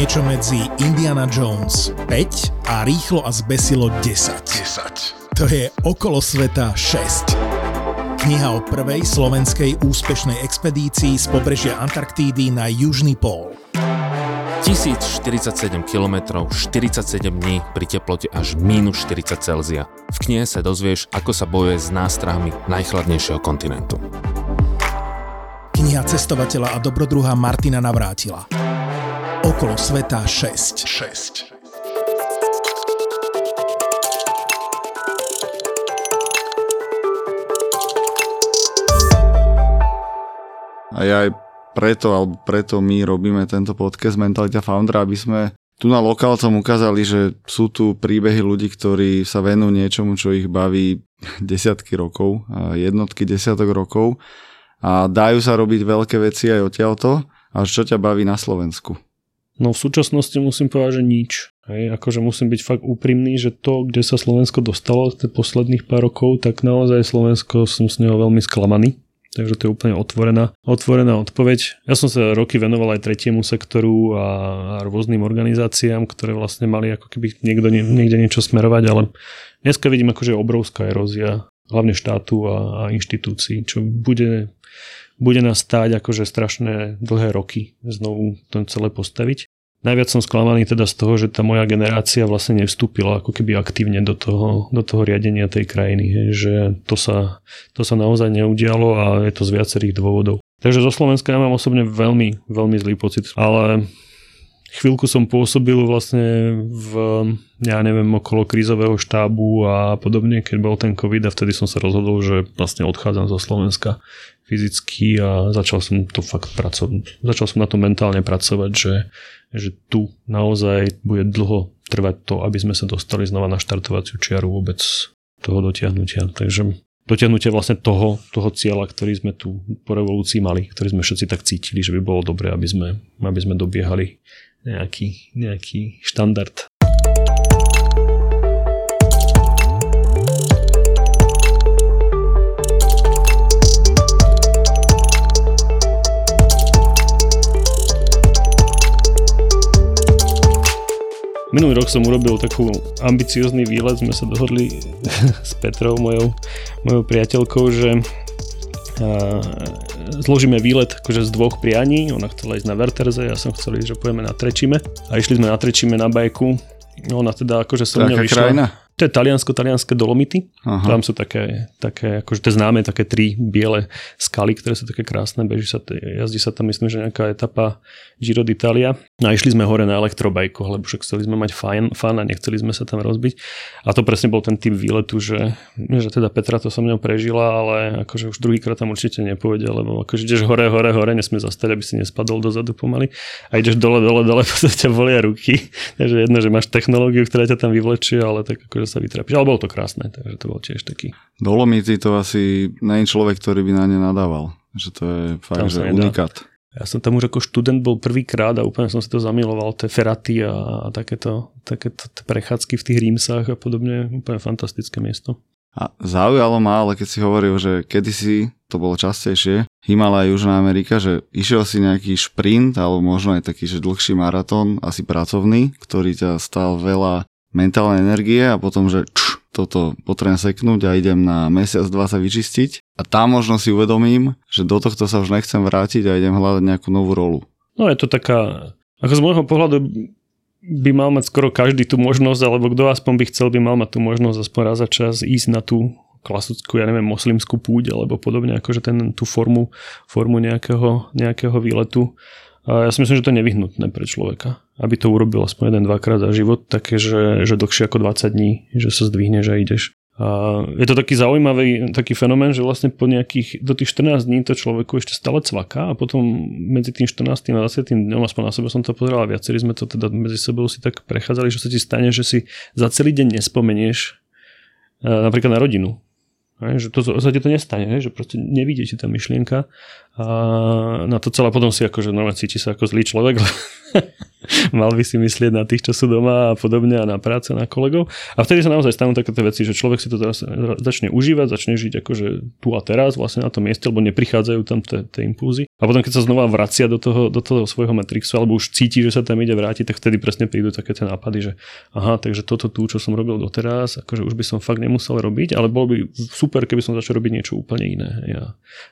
Niečo medzi Indiana Jones 5 a Rýchlo a zbesilo 10. 10. To je Okolo sveta 6. Kniha o prvej slovenskej úspešnej expedícii z pobrežia Antarktídy na Južný pól. 1047 km, 47 dní pri teplote až minus 40 Celzia. V knihe sa dozvieš, ako sa bojuje s nástrahami najchladnejšieho kontinentu. Kniha cestovateľa a dobrodruha Martina Navrátila. Okolo sveta 6. 6. A ja aj preto, alebo preto my robíme tento podcast Mentalita Foundra, aby sme tu na lokálcom ukázali, že sú tu príbehy ľudí, ktorí sa venujú niečomu, čo ich baví desiatky rokov, jednotky desiatok rokov a dajú sa robiť veľké veci aj odtiaľto. A čo ťa baví na Slovensku? No v súčasnosti musím povedať, že nič. Hej, akože musím byť fakt úprimný, že to, kde sa Slovensko dostalo v posledných pár rokov, tak naozaj Slovensko som s neho veľmi sklamaný. Takže to je úplne otvorená, otvorená odpoveď. Ja som sa roky venoval aj tretiemu sektoru a, a rôznym organizáciám, ktoré vlastne mali ako keby niekto, niekde niečo smerovať, ale dneska vidím akože obrovská erózia hlavne štátu a, a inštitúcií, čo bude, bude nás stáť akože strašné dlhé roky znovu to celé postaviť. Najviac som sklamaný teda z toho, že tá moja generácia vlastne nevstúpila ako keby aktívne do toho, do toho riadenia tej krajiny. Že to sa, to sa naozaj neudialo a je to z viacerých dôvodov. Takže zo Slovenska ja mám osobne veľmi, veľmi zlý pocit, ale chvíľku som pôsobil vlastne v, ja neviem, okolo krízového štábu a podobne, keď bol ten COVID a vtedy som sa rozhodol, že vlastne odchádzam zo Slovenska fyzicky a začal som to fakt pracovať. Začal som na to mentálne pracovať, že že tu naozaj bude dlho trvať to, aby sme sa dostali znova na štartovaciu čiaru vôbec toho dotiahnutia. Takže dotiahnutie vlastne toho, toho cieľa, ktorý sme tu po revolúcii mali, ktorý sme všetci tak cítili, že by bolo dobré, aby sme, aby sme dobiehali nejaký, nejaký štandard. Minulý rok som urobil takú ambiciózny výlet, sme sa dohodli s Petrou, mojou, mojou priateľkou, že zložíme výlet akože z dvoch prianí, ona chcela ísť na Verterze, ja som chcel ísť, že pojeme na Trečime a išli sme na Trečime na bajku, ona teda akože som mňa vyšla. Krajina? To je taliansko-talianské dolomity. Aha. Tam sú také, také akože tie známe také tri biele skaly, ktoré sú také krásne. Beží sa, jazdí sa tam, myslím, že nejaká etapa Giro d'Italia. No a išli sme hore na elektrobajku, lebo však chceli sme mať fajn, fan a nechceli sme sa tam rozbiť. A to presne bol ten typ výletu, že, že teda Petra to som mňou prežila, ale akože už druhýkrát tam určite nepovede, lebo akože ideš hore, hore, hore, nesmie zastať, aby si nespadol dozadu pomaly. A ideš dole, dole, dole, potom ťa bolia ruky. Takže jedno, že máš technológiu, ktorá ťa tam vyvlečie, ale tak akože sa vytrapíš. Ale bolo to krásne, takže to bol tiež taký. Dolomity to asi nie je človek, ktorý by na ne nadával. Že to je fakt, tam že unikát. Ja som tam už ako študent bol prvýkrát a úplne som si to zamiloval, tie feraty a, a takéto, takéto prechádzky v tých rímsach a podobne, úplne fantastické miesto. A zaujalo ma, ale keď si hovoril, že kedysi to bolo častejšie, Himalaj, Južná Amerika, že išiel si nejaký šprint, alebo možno aj taký, že dlhší maratón, asi pracovný, ktorý ťa stal veľa mentálnej energie a potom, že čš, toto potrebujem seknúť a idem na mesiac, dva sa vyčistiť a tam možno si uvedomím, že do tohto sa už nechcem vrátiť a idem hľadať nejakú novú rolu. No je to taká, ako z môjho pohľadu by mal mať skoro každý tú možnosť, alebo kto aspoň by chcel, by mal mať tú možnosť aspoň raz za čas ísť na tú klasickú, ja neviem, moslimskú púť alebo podobne, akože ten, tú formu, formu nejakého, nejakého výletu. A ja si myslím, že to je nevyhnutné pre človeka, aby to urobil aspoň jeden, dvakrát za život, také, že, že dlhšie ako 20 dní, že sa zdvihneš a ideš. A je to taký zaujímavý taký fenomén, že vlastne po nejakých, do tých 14 dní to človeku ešte stále cvaká a potom medzi tým 14. a 20. dňom, aspoň na sebe som to pozeral a viacerí sme to teda medzi sebou si tak prechádzali, že sa ti stane, že si za celý deň nespomenieš napríklad na rodinu. Že to sa ti to nestane, že proste nevidie ti tá myšlienka a na to celé potom si akože normálne cíti sa ako zlý človek, mal by si myslieť na tých, čo sú doma a podobne a na práce, na kolegov. A vtedy sa naozaj stanú takéto veci, že človek si to teraz začne užívať, začne žiť akože tu a teraz vlastne na tom mieste, lebo neprichádzajú tam tie impulzy. A potom keď sa znova vracia do toho, do toho svojho Matrixu, alebo už cíti, že sa tam ide vrátiť, tak vtedy presne prídu také tie nápady, že aha, takže toto tu, čo som robil doteraz, akože už by som fakt nemusel robiť, ale bolo by super, keby som začal robiť niečo úplne iné a,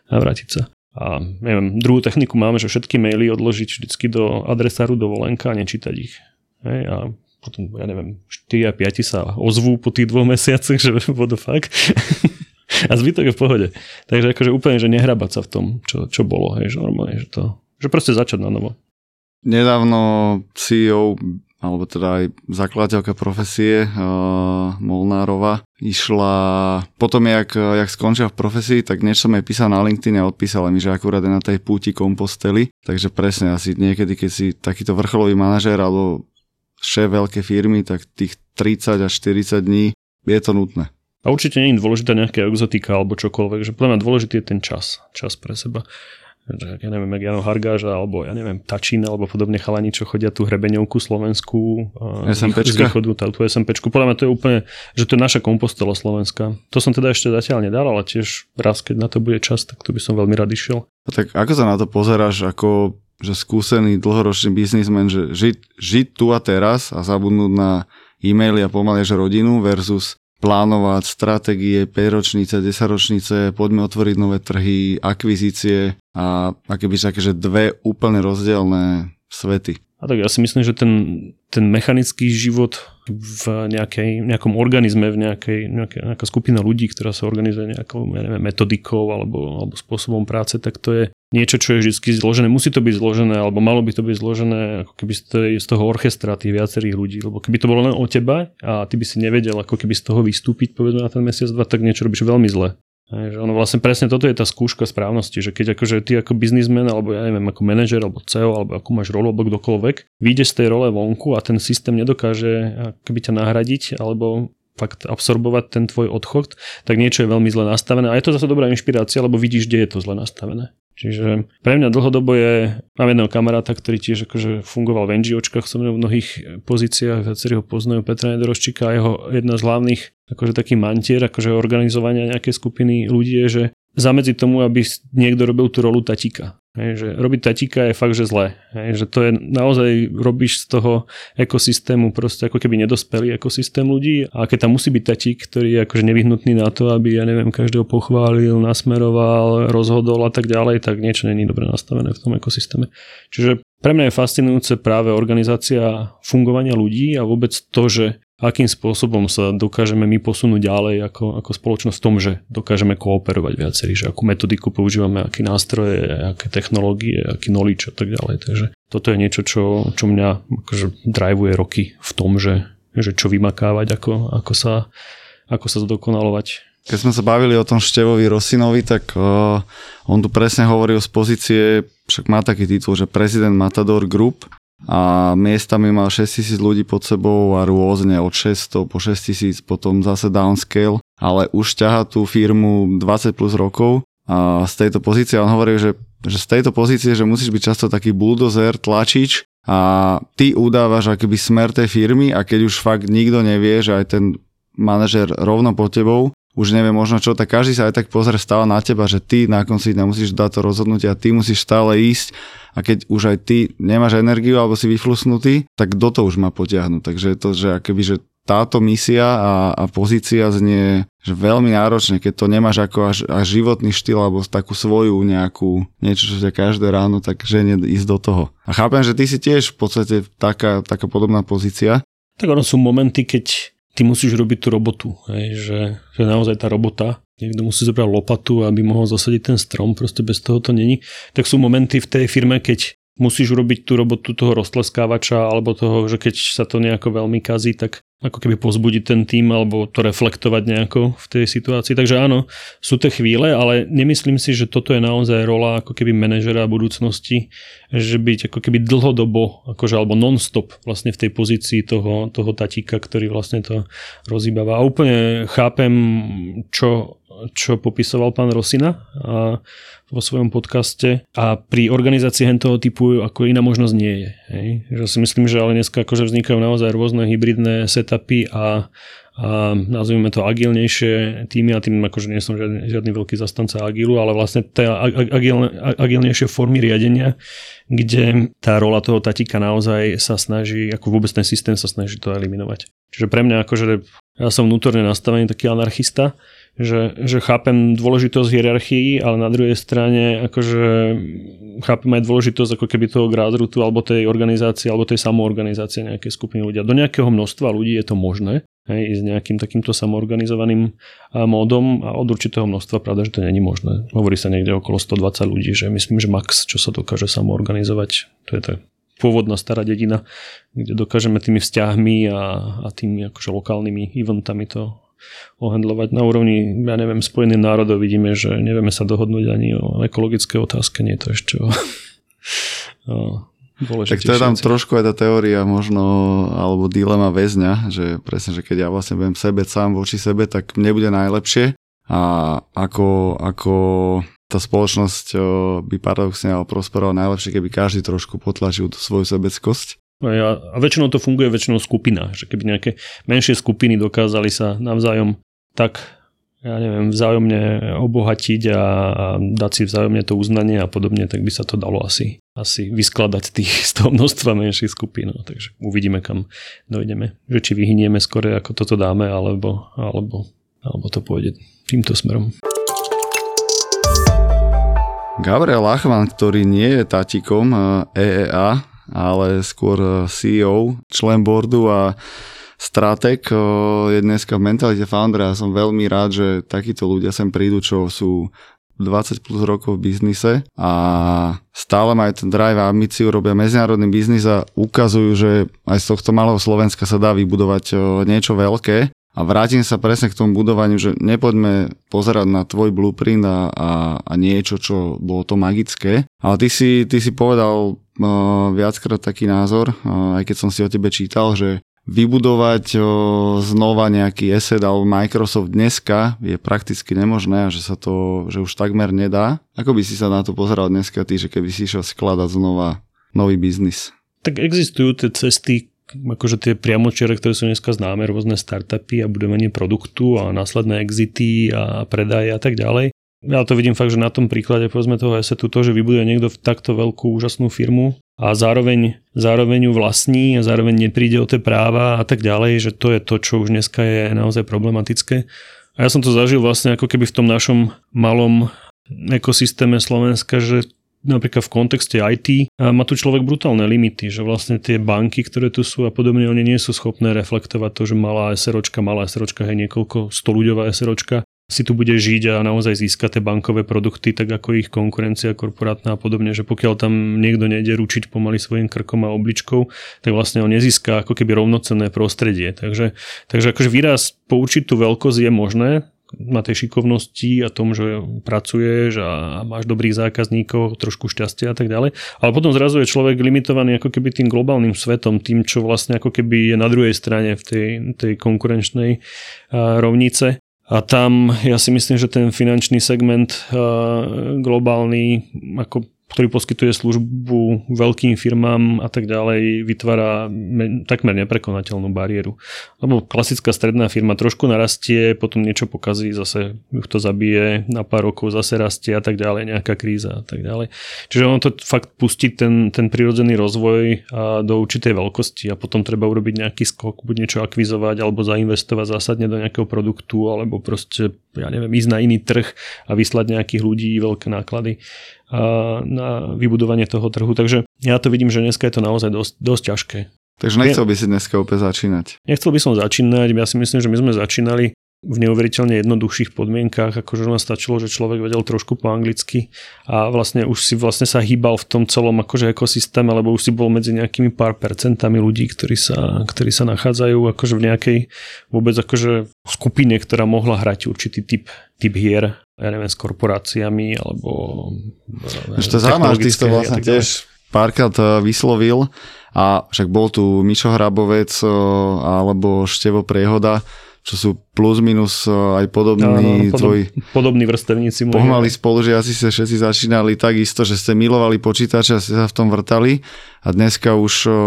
a vrátiť sa. A neviem, druhú techniku máme, že všetky maily odložiť vždycky do adresáru dovolenka a nečítať ich. Hej, a potom, ja neviem, 4 a 5 sa ozvú po tých dvoch mesiacoch, že what the fuck. a zbytok je v pohode. Takže akože úplne, že nehrabať sa v tom, čo, čo bolo, hej, že normálne, že to, že proste začať na novo. Nedávno CEO alebo teda aj zakladateľka profesie uh, Molnárova išla, potom jak, jak skončila v profesii, tak niečo som jej písal na LinkedIn a odpísala mi, že akurát je na tej púti kompostely, takže presne asi niekedy, keď si takýto vrcholový manažér alebo šéf veľké firmy, tak tých 30 až 40 dní je to nutné. A určite nie je dôležitá nejaká exotika alebo čokoľvek, že podľa mňa dôležitý je ten čas, čas pre seba ja neviem, jak Jano Hargáža, alebo ja neviem, Tačín, alebo podobne chalani, čo chodia tú hrebeňovku slovenskú SMPčka. z východu, tá, tú SMPčku. Podľa mňa to je úplne, že to je naša kompostela slovenská. To som teda ešte zatiaľ nedal, ale tiež raz, keď na to bude čas, tak to by som veľmi rád išiel. A tak ako sa na to pozeráš, ako že skúsený dlhoročný biznismen, že žiť, žiť tu a teraz a zabudnúť na e-maily a pomaly že rodinu versus plánovať stratégie 5 ročnice, 10 ročnice, poďme otvoriť nové trhy, akvizície a aké by také, že dve úplne rozdielne svety. A tak ja si myslím, že ten, ten mechanický život v nejakej, nejakom organizme, v nejakej, nejakej, nejaká skupina ľudí, ktorá sa organizuje nejakou ja neviem, metodikou alebo, alebo spôsobom práce, tak to je niečo, čo je vždy zložené. Musí to byť zložené, alebo malo by to byť zložené ako keby z, tej, z toho orchestra tých viacerých ľudí. Lebo keby to bolo len o teba a ty by si nevedel ako keby z toho vystúpiť povedzme na ten mesiac, dva, tak niečo robíš veľmi zle. Že ono vlastne presne toto je tá skúška správnosti, že keď akože ty ako biznismen, alebo ja neviem, ako manažer, alebo CEO, alebo ako máš rolu, alebo kdokoľvek, vyjdeš z tej role vonku a ten systém nedokáže keby ťa nahradiť, alebo fakt absorbovať ten tvoj odchod, tak niečo je veľmi zle nastavené. A je to zase dobrá inšpirácia, lebo vidíš, kde je to zle nastavené. Čiže pre mňa dlhodobo je, mám jedného kamaráta, ktorý tiež akože fungoval v NGOčkách som v mnohých pozíciách, viacerí ho poznajú, Petra Nedoroščíka a jeho jedna z hlavných akože taký mantier, akože organizovania nejakej skupiny ľudí je, že zamedzi tomu, aby niekto robil tú rolu tatíka. Hej, že robiť tatíka je fakt, že zlé. Hej, že to je naozaj, robíš z toho ekosystému proste ako keby nedospelý ekosystém ľudí a keď tam musí byť tatík, ktorý je akože nevyhnutný na to, aby, ja neviem, každého pochválil, nasmeroval, rozhodol a tak ďalej, tak niečo není dobre nastavené v tom ekosystéme. Čiže pre mňa je fascinujúce práve organizácia fungovania ľudí a vôbec to, že akým spôsobom sa dokážeme my posunúť ďalej ako, ako spoločnosť v tom, že dokážeme kooperovať viacerí, že akú metodiku používame, aké nástroje, aké technológie, aký knowledge a tak ďalej. Takže toto je niečo, čo, čo mňa akože drivuje roky v tom, že, že čo vymakávať, ako, ako, sa, ako sa zdokonalovať. Keď sme sa bavili o tom Števovi Rosinovi, tak uh, on tu presne hovoril z pozície, však má taký titul, že prezident Matador Group a miestami mal 6000 ľudí pod sebou a rôzne od 600 po 6000, potom zase downscale, ale už ťaha tú firmu 20 plus rokov a z tejto pozície on hovorí, že, že z tejto pozície, že musíš byť často taký buldozer, tlačič a ty udávaš akoby smer tej firmy a keď už fakt nikto nevie, že aj ten manažer rovno pod tebou, už nevie možno čo, tak každý sa aj tak pozrie stále na teba, že ty na konci dňa musíš dať to rozhodnutie a ty musíš stále ísť a keď už aj ty nemáš energiu alebo si vyflusnutý, tak do to už má potiahnuť. Takže to, že akoby, že táto misia a, a pozícia znie že veľmi náročne, keď to nemáš ako až, až životný štýl alebo takú svoju nejakú niečo, čo ťa každé ráno tak ženie ísť do toho. A chápem, že ty si tiež v podstate taká, taká podobná pozícia. Tak ono sú momenty, keď ty musíš robiť tú robotu. Hej, že, že naozaj tá robota, niekto musí zobrať lopatu, aby mohol zasadiť ten strom, proste bez toho to není. Tak sú momenty v tej firme, keď musíš urobiť tú robotu toho roztleskávača alebo toho, že keď sa to nejako veľmi kazí, tak ako keby pozbudiť ten tým alebo to reflektovať nejako v tej situácii. Takže áno, sú tie chvíle, ale nemyslím si, že toto je naozaj rola ako keby manažera budúcnosti, že byť ako keby dlhodobo, akože alebo non-stop vlastne v tej pozícii toho, toho tatíka, ktorý vlastne to rozýbava. A úplne chápem, čo čo popisoval pán Rosina a vo svojom podcaste a pri organizácii hentoho typu ako iná možnosť nie je. Hej? Že si myslím, že ale dneska akože vznikajú naozaj rôzne hybridné setupy a, a nazvime to agilnejšie týmy a tým akože nie som žiadny, žiadny veľký zastanca agilu, ale vlastne tie agilne, agilnejšie formy riadenia, kde tá rola toho tatika naozaj sa snaží, ako vôbec ten systém sa snaží to eliminovať. Čiže pre mňa akože ja som vnútorne nastavený taký anarchista, že, že chápem dôležitosť hierarchii, ale na druhej strane akože chápem aj dôležitosť ako keby toho grassrootu alebo tej organizácie alebo tej samoorganizácie nejakej skupiny ľudia. Do nejakého množstva ľudí je to možné, hej, ísť nejakým takýmto samoorganizovaným módom a od určitého množstva pravda, že to není možné. Hovorí sa niekde okolo 120 ľudí, že myslím, že max, čo sa dokáže samoorganizovať, to je to pôvodná stará dedina, kde dokážeme tými vzťahmi a, a tými akože lokálnymi eventami to ohendlovať na úrovni, ja neviem, Spojených národov. Vidíme, že nevieme sa dohodnúť ani o ekologické otázke, nie je to ešte o, o tak to je tam trošku aj tá teória možno, alebo dilema väzňa, že presne, že keď ja vlastne budem sebe sám voči sebe, tak mne bude najlepšie. A ako, ako tá spoločnosť by paradoxne prosperovala najlepšie, keby každý trošku potlačil tú svoju sebeckosť a, a väčšinou to funguje väčšinou skupina, že keby nejaké menšie skupiny dokázali sa navzájom tak, ja neviem, vzájomne obohatiť a, a dať si vzájomne to uznanie a podobne, tak by sa to dalo asi, asi vyskladať tých, z toho množstva menších skupín. No, takže uvidíme, kam dojdeme. Že či vyhynieme skore, ako toto dáme, alebo, alebo, alebo to pôjde týmto smerom. Gabriel Lachman, ktorý nie je tatikom EEA, ale skôr eh, CEO, člen boardu a strateg eh, je dneska v mentalite foundera. Ja som veľmi rád, že takíto ľudia sem prídu, čo sú 20 plus rokov v biznise a stále majú ten drive a ambíciu, robia medzinárodný biznis a ukazujú, že aj z tohto malého Slovenska sa dá vybudovať eh, niečo veľké. A vrátim sa presne k tomu budovaniu, že nepoďme pozerať na tvoj blueprint a, a, a niečo, čo bolo to magické. Ale ty si, ty si povedal viackrát taký názor, aj keď som si o tebe čítal, že vybudovať znova nejaký asset alebo Microsoft dneska je prakticky nemožné a že sa to, že už takmer nedá. Ako by si sa na to pozeral dneska ty, že keby si išiel skladať znova nový biznis? Tak existujú tie cesty, akože tie priamočiare, ktoré sú dneska známe, rôzne startupy a budovanie produktu a následné exity a predaje a tak ďalej. Ja to vidím fakt, že na tom príklade povedzme toho assetu to, že vybuduje niekto takto veľkú úžasnú firmu a zároveň, zároveň ju vlastní a zároveň nepríde o tie práva a tak ďalej, že to je to, čo už dneska je naozaj problematické. A ja som to zažil vlastne ako keby v tom našom malom ekosystéme Slovenska, že napríklad v kontexte IT má tu človek brutálne limity, že vlastne tie banky, ktoré tu sú a podobne, oni nie sú schopné reflektovať to, že malá SROčka, malá SROčka, hej, niekoľko stoluďová SROčka si tu bude žiť a naozaj získa tie bankové produkty, tak ako ich konkurencia korporátna a podobne, že pokiaľ tam niekto nejde ručiť pomaly svojim krkom a obličkou, tak vlastne on nezíska ako keby rovnocenné prostredie. Takže, takže akože výraz po určitú veľkosť je možné, na tej šikovnosti a tom, že pracuješ a máš dobrých zákazníkov, trošku šťastia a tak ďalej. Ale potom zrazu je človek limitovaný ako keby tým globálnym svetom, tým, čo vlastne ako keby je na druhej strane v tej, tej konkurenčnej rovnice a tam ja si myslím, že ten finančný segment globálny ako ktorý poskytuje službu veľkým firmám a tak ďalej, vytvára takmer neprekonateľnú bariéru. Lebo klasická stredná firma trošku narastie, potom niečo pokazí, zase ju to zabije, na pár rokov zase rastie a tak ďalej, nejaká kríza a tak ďalej. Čiže ono to fakt pustí ten, ten prirodzený rozvoj do určitej veľkosti a potom treba urobiť nejaký skok, buď niečo akvizovať alebo zainvestovať zásadne do nejakého produktu alebo proste, ja neviem, ísť na iný trh a vyslať nejakých ľudí, veľké náklady na vybudovanie toho trhu. Takže ja to vidím, že dneska je to naozaj dosť, dosť ťažké. Takže nechcel by si dneska opäť začínať? Nechcel by som začínať, ja si myslím, že my sme začínali v neuveriteľne jednoduchších podmienkách, akože len stačilo, že človek vedel trošku po anglicky a vlastne už si vlastne sa hýbal v tom celom akože ekosystéme, alebo už si bol medzi nejakými pár percentami ľudí, ktorí sa, ktorí sa nachádzajú akože v nejakej vôbec akože skupine, ktorá mohla hrať určitý typ, typ hier. Ja neviem, s korporáciami alebo... Ešte zaujímavé, ty to vlastne tiež párkrát eh, vyslovil. A však bol tu Mišo Hrabovec eh, alebo Števo Priehoda, čo sú plus minus aj podobní Áno, podob, tvoji podobní vrstevníci. pohmali spolužiaci ste všetci začínali takisto, že ste milovali počítače a ste sa v tom vrtali a dneska už o,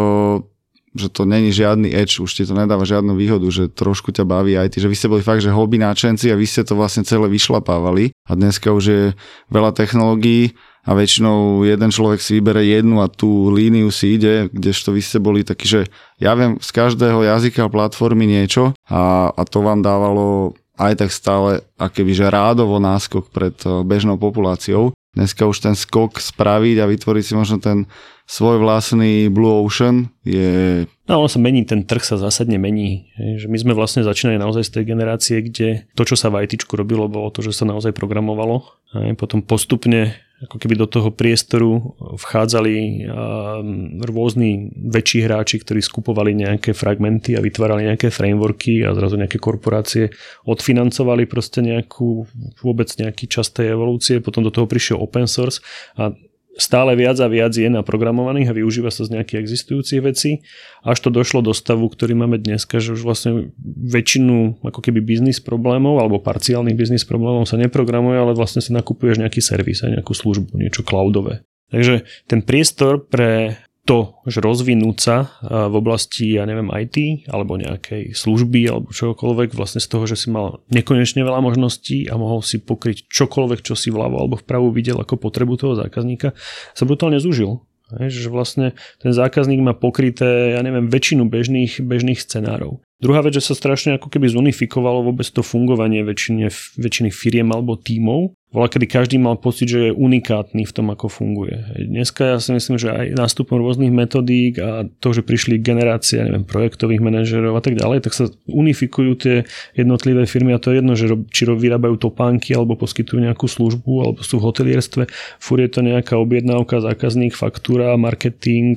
že to není žiadny edge, už ti to nedáva žiadnu výhodu, že trošku ťa baví IT, že vy ste boli fakt, že hobby náčenci a vy ste to vlastne celé vyšlapávali a dneska už je veľa technológií a väčšinou jeden človek si vybere jednu a tú líniu si ide, kdežto vy ste boli takí, že ja viem z každého jazyka a platformy niečo a, a to vám dávalo aj tak stále akéby že rádovo náskok pred eh, bežnou populáciou. Dneska už ten skok spraviť a vytvoriť si možno ten svoj vlastný Blue Ocean je... No on sa mení, ten trh sa zásadne mení. Že my sme vlastne začínali naozaj z tej generácie, kde to, čo sa v IT robilo, bolo to, že sa naozaj programovalo. Hej, potom postupne ako keby do toho priestoru vchádzali a, rôzni väčší hráči, ktorí skupovali nejaké fragmenty a vytvárali nejaké frameworky a zrazu nejaké korporácie odfinancovali proste nejakú, vôbec nejaký čas tej evolúcie, potom do toho prišiel open source a stále viac a viac je naprogramovaných a využíva sa z nejakých existujúcich vecí, až to došlo do stavu, ktorý máme dneska, že už vlastne väčšinu ako keby biznis problémov alebo parciálnych biznis problémov sa neprogramuje, ale vlastne si nakupuješ nejaký servis a nejakú službu, niečo cloudové. Takže ten priestor pre to, že rozvinúť sa v oblasti, ja neviem, IT alebo nejakej služby alebo čokoľvek vlastne z toho, že si mal nekonečne veľa možností a mohol si pokryť čokoľvek, čo si vľavo alebo vpravo videl ako potrebu toho zákazníka, sa brutálne zúžil. Že vlastne ten zákazník má pokryté, ja neviem, väčšinu bežných, bežných scenárov. Druhá vec, že sa strašne ako keby zunifikovalo vôbec to fungovanie väčšine, väčšiny firiem alebo tímov Bola, kedy každý mal pocit, že je unikátny v tom, ako funguje. Dneska ja si myslím, že aj nástupom rôznych metodík a to, že prišli generácie, neviem, projektových manažerov a tak ďalej, tak sa unifikujú tie jednotlivé firmy a to je jedno, že či vyrábajú topánky alebo poskytujú nejakú službu alebo sú v hotelierstve. Fúr je to nejaká objednávka, zákazník, faktúra, marketing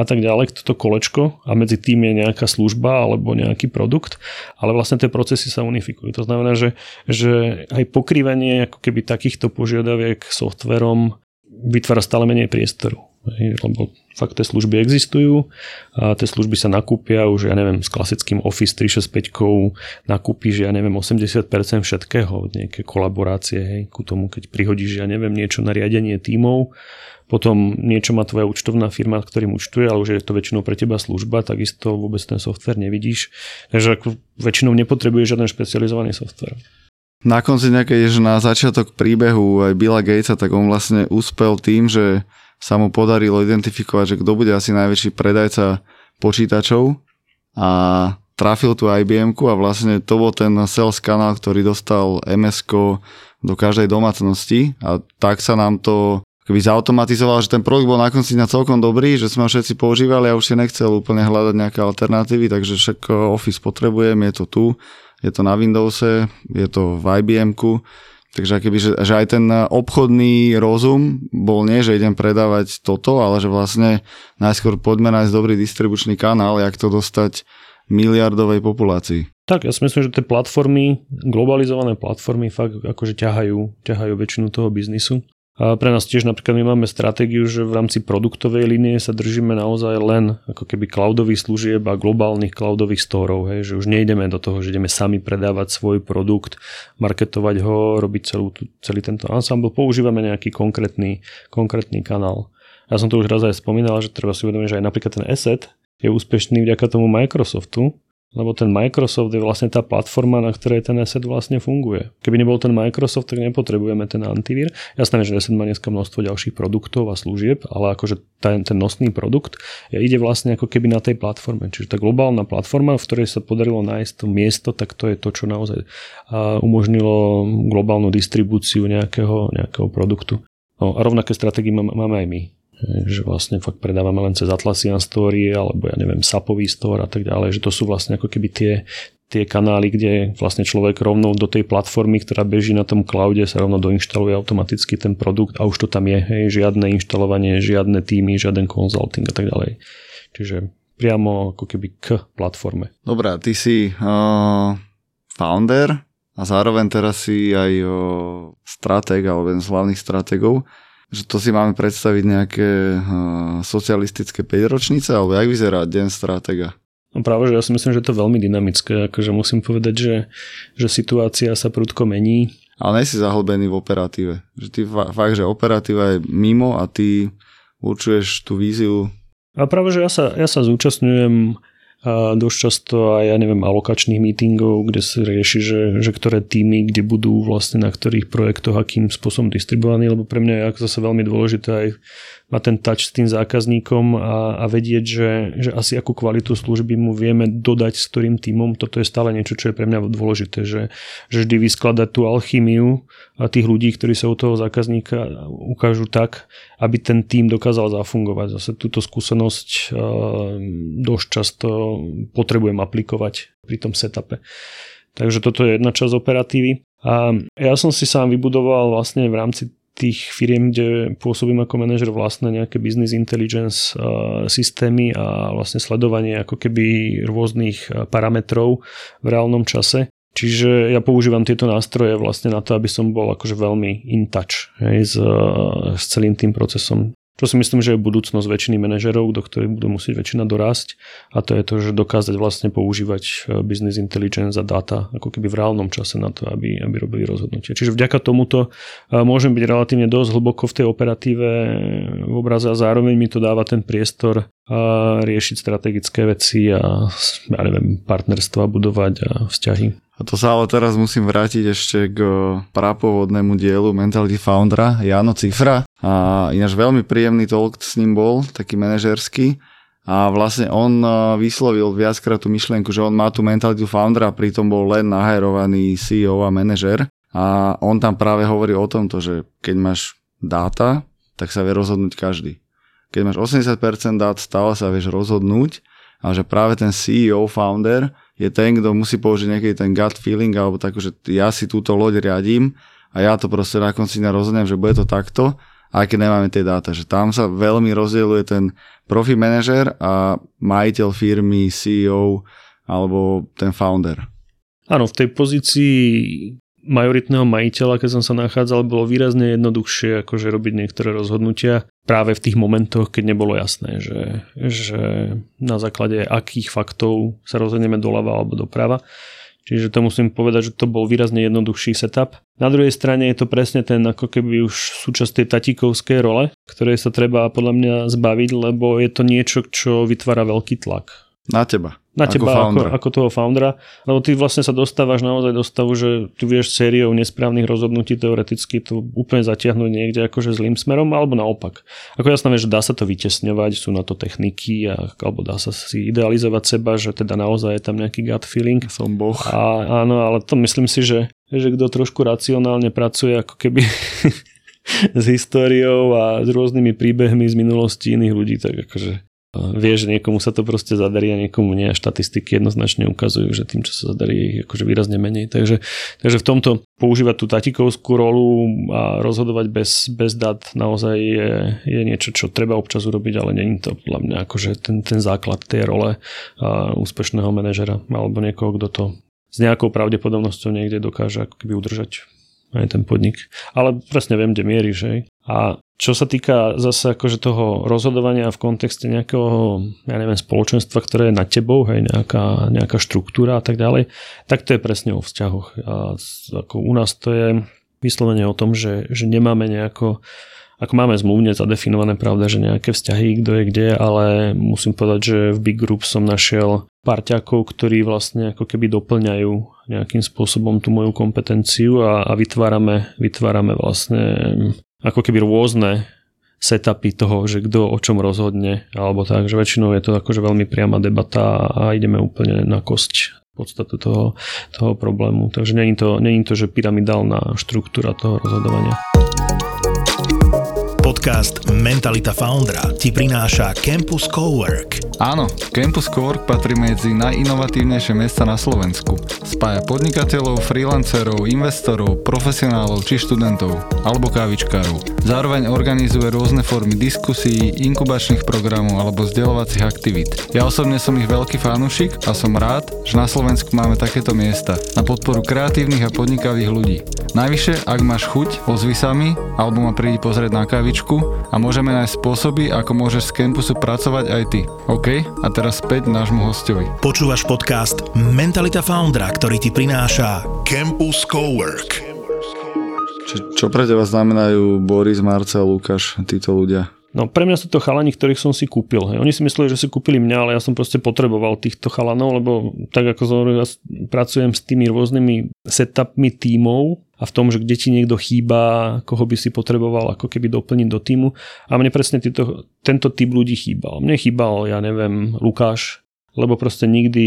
a tak ďalej, toto kolečko a medzi tým je nejaká služba alebo nejaký produkt, ale vlastne tie procesy sa unifikujú. To znamená, že, že aj pokrývanie ako keby takýchto požiadaviek softverom vytvára stále menej priestoru. Lebo fakt tie služby existujú a tie služby sa nakúpia už, ja neviem, s klasickým Office 365 nakúpiš, ja neviem, 80% všetkého, nejaké kolaborácie, hej, ku tomu, keď prihodíš, ja neviem, niečo na riadenie tímov, potom niečo má tvoja účtovná firma, ktorým účtuje, ale už je to väčšinou pre teba služba, takisto vôbec ten software nevidíš. Takže ako väčšinou nepotrebuješ žiaden špecializovaný software. Na konci nejakej, že na začiatok príbehu aj Billa Gatesa, tak on vlastne úspel tým, že sa mu podarilo identifikovať, že kto bude asi najväčší predajca počítačov a trafil tu IBM a vlastne to bol ten sales kanál, ktorý dostal ms do každej domácnosti a tak sa nám to keby zautomatizoval, že ten produkt bol na konci na celkom dobrý, že sme ho všetci používali a už si nechcel úplne hľadať nejaké alternatívy, takže však Office potrebujem, je to tu je to na Windowse, je to v ibm Takže keby, že, že aj ten obchodný rozum bol nie, že idem predávať toto, ale že vlastne najskôr poďme nájsť dobrý distribučný kanál, jak to dostať miliardovej populácii. Tak, ja si myslím, že tie platformy, globalizované platformy fakt akože ťahajú, ťahajú väčšinu toho biznisu. A pre nás tiež napríklad my máme stratégiu, že v rámci produktovej línie sa držíme naozaj len ako keby cloudových služieb a globálnych cloudových storov, hej, že už nejdeme do toho, že ideme sami predávať svoj produkt, marketovať ho, robiť celú, celý tento ensemble, používame nejaký konkrétny, konkrétny kanál. Ja som to už raz aj spomínal, že treba si uvedomiť, že aj napríklad ten asset je úspešný vďaka tomu Microsoftu, lebo ten Microsoft je vlastne tá platforma, na ktorej ten asset vlastne funguje. Keby nebol ten Microsoft, tak nepotrebujeme ten antivír. Jasné, že asset má dneska množstvo ďalších produktov a služieb, ale akože ten, ten nosný produkt ide vlastne ako keby na tej platforme. Čiže tá globálna platforma, v ktorej sa podarilo nájsť to miesto, tak to je to, čo naozaj umožnilo globálnu distribúciu nejakého, nejakého produktu. No, a rovnaké stratégie máme aj my že vlastne fakt predávame len cez Atlassian Story alebo ja neviem Sapový store a tak ďalej, že to sú vlastne ako keby tie, tie kanály, kde vlastne človek rovno do tej platformy, ktorá beží na tom cloude, sa rovno doinštaluje automaticky ten produkt a už to tam je, hej, žiadne inštalovanie, žiadne týmy, žiaden consulting a tak ďalej. Čiže priamo ako keby k platforme. Dobrá, ty si uh, founder a zároveň teraz si aj uh, stratég alebo jeden z hlavných stratégov že to si máme predstaviť nejaké uh, socialistické 5 ročnice, alebo jak vyzerá deň stratega? No práve, že ja si myslím, že je to veľmi dynamické. Akože musím povedať, že, že situácia sa prudko mení. Ale nie si zahlbený v operatíve. Že ty fakt, že operatíva je mimo a ty určuješ tú víziu. A práve, že ja sa, ja sa zúčastňujem a dosť často aj, ja neviem, alokačných meetingov, kde sa rieši, že, že ktoré týmy, kde budú vlastne na ktorých projektoch, akým spôsobom distribuovaní, lebo pre mňa je zase veľmi dôležité aj mať ten touch s tým zákazníkom a, a vedieť, že, že asi akú kvalitu služby mu vieme dodať s ktorým týmom, toto je stále niečo, čo je pre mňa dôležité, že, že vždy vyskladať tú alchymiu a tých ľudí, ktorí sa u toho zákazníka ukážu tak, aby ten tým dokázal zafungovať. Zase túto skúsenosť dosť často potrebujem aplikovať pri tom setupe. Takže toto je jedna časť operatívy. A ja som si sám vybudoval vlastne v rámci tých firiem, kde pôsobím ako manažer vlastné nejaké business intelligence systémy a vlastne sledovanie ako keby rôznych parametrov v reálnom čase. Čiže ja používam tieto nástroje vlastne na to, aby som bol akože veľmi in touch hej, s, s celým tým procesom čo si myslím, že je budúcnosť väčšiny manažerov, do ktorých budú musieť väčšina dorásť a to je to, že dokázať vlastne používať e, business intelligence a data ako keby v reálnom čase na to, aby, aby robili rozhodnutie. Čiže vďaka tomuto e, môžem byť relatívne dosť hlboko v tej operatíve v obraze a zároveň mi to dáva ten priestor e, riešiť strategické veci a ja neviem, partnerstva budovať a vzťahy. A to sa ale teraz musím vrátiť ešte k prapovodnému dielu Mentality Foundera Jano Cifra. A ináč veľmi príjemný talk s ním bol, taký manažerský. A vlastne on vyslovil viackrát tú myšlienku, že on má tú mentalitu foundera, pritom bol len naherovaný CEO a manažer. A on tam práve hovorí o tomto, že keď máš dáta, tak sa vie rozhodnúť každý. Keď máš 80% dát, stále sa vieš rozhodnúť a že práve ten CEO, founder je ten, kto musí použiť nejaký ten gut feeling alebo tak, že ja si túto loď riadím a ja to proste na konci dňa rozhodnem, že bude to takto, aj keď nemáme tie dáta. Že tam sa veľmi rozdieluje ten profi manažer a majiteľ firmy, CEO alebo ten founder. Áno, v tej pozícii majoritného majiteľa, keď som sa nachádzal, bolo výrazne jednoduchšie akože robiť niektoré rozhodnutia práve v tých momentoch, keď nebolo jasné, že, že na základe akých faktov sa rozhodneme doľava alebo doprava. Čiže to musím povedať, že to bol výrazne jednoduchší setup. Na druhej strane je to presne ten ako keby už súčasť tej tatíkovskej role, ktorej sa treba podľa mňa zbaviť, lebo je to niečo, čo vytvára veľký tlak. Na teba na ako teba ako, ako toho foundera, lebo ty vlastne sa dostávaš naozaj do stavu, že tu vieš sériou nesprávnych rozhodnutí teoreticky to úplne zatiahnuť niekde akože zlým smerom, alebo naopak. Ako jasné, že dá sa to vytesňovať, sú na to techniky, a, alebo dá sa si idealizovať seba, že teda naozaj je tam nejaký gut feeling. Som boh. A, áno, ale to myslím si, že, že kto trošku racionálne pracuje ako keby s históriou a s rôznymi príbehmi z minulosti iných ľudí, tak akože vie, že niekomu sa to proste zadarí a niekomu nie a štatistiky jednoznačne ukazujú, že tým, čo sa zadarí, je akože výrazne menej. Takže, takže v tomto používať tú tatikovskú rolu a rozhodovať bez, bez dát naozaj je, je niečo, čo treba občas urobiť, ale není to podľa mňa akože ten, ten základ tej role a úspešného manažera alebo niekoho, kto to s nejakou pravdepodobnosťou niekde dokáže ako udržať aj ten podnik. Ale presne viem, kde mierí, že? A čo sa týka zase akože toho rozhodovania v kontexte nejakého, ja neviem, spoločenstva, ktoré je nad tebou, hej, nejaká, nejaká štruktúra a tak ďalej, tak to je presne o vzťahoch. A ako u nás to je vyslovene o tom, že, že nemáme nejako ako máme zmluvne zadefinované, pravda, že nejaké vzťahy, kto je kde, ale musím povedať, že v Big Group som našiel parťakov, ktorí vlastne ako keby doplňajú nejakým spôsobom tú moju kompetenciu a, a vytvárame, vytvárame vlastne ako keby rôzne setupy toho, že kto o čom rozhodne, alebo tak, že väčšinou je to akože veľmi priama debata a ideme úplne na kosť podstatu toho, toho problému. Takže není to, není to, že pyramidálna štruktúra toho rozhodovania. Podcast Mentalita Foundera ti prináša Campus Cowork. Áno, Campus Cowork patrí medzi najinovatívnejšie miesta na Slovensku. Spája podnikateľov, freelancerov, investorov, profesionálov či študentov, alebo kávičkárov. Zároveň organizuje rôzne formy diskusí, inkubačných programov alebo vzdelávacích aktivít. Ja osobne som ich veľký fanúšik a som rád, že na Slovensku máme takéto miesta na podporu kreatívnych a podnikavých ľudí. Najvyššie, ak máš chuť, ozvi sa mi, alebo ma prídi pozrieť na kavi hlavičku a môžeme nájsť spôsoby, ako môžeš z campusu pracovať aj ty. OK? A teraz späť nášmu hostovi. Počúvaš podcast Mentalita Foundra, ktorý ti prináša Campus Cowork. Čo, čo pre teba znamenajú Boris, Marcel, Lukáš, títo ľudia? No pre mňa sú to chalani, ktorých som si kúpil. Hej. Oni si mysleli, že si kúpili mňa, ale ja som proste potreboval týchto chalanov, lebo tak ako som ja pracujem s tými rôznymi setupmi tímov a v tom, že kde ti niekto chýba, koho by si potreboval ako keby doplniť do týmu. A mne presne týto, tento typ ľudí chýbal. Mne chýbal, ja neviem, Lukáš, lebo proste nikdy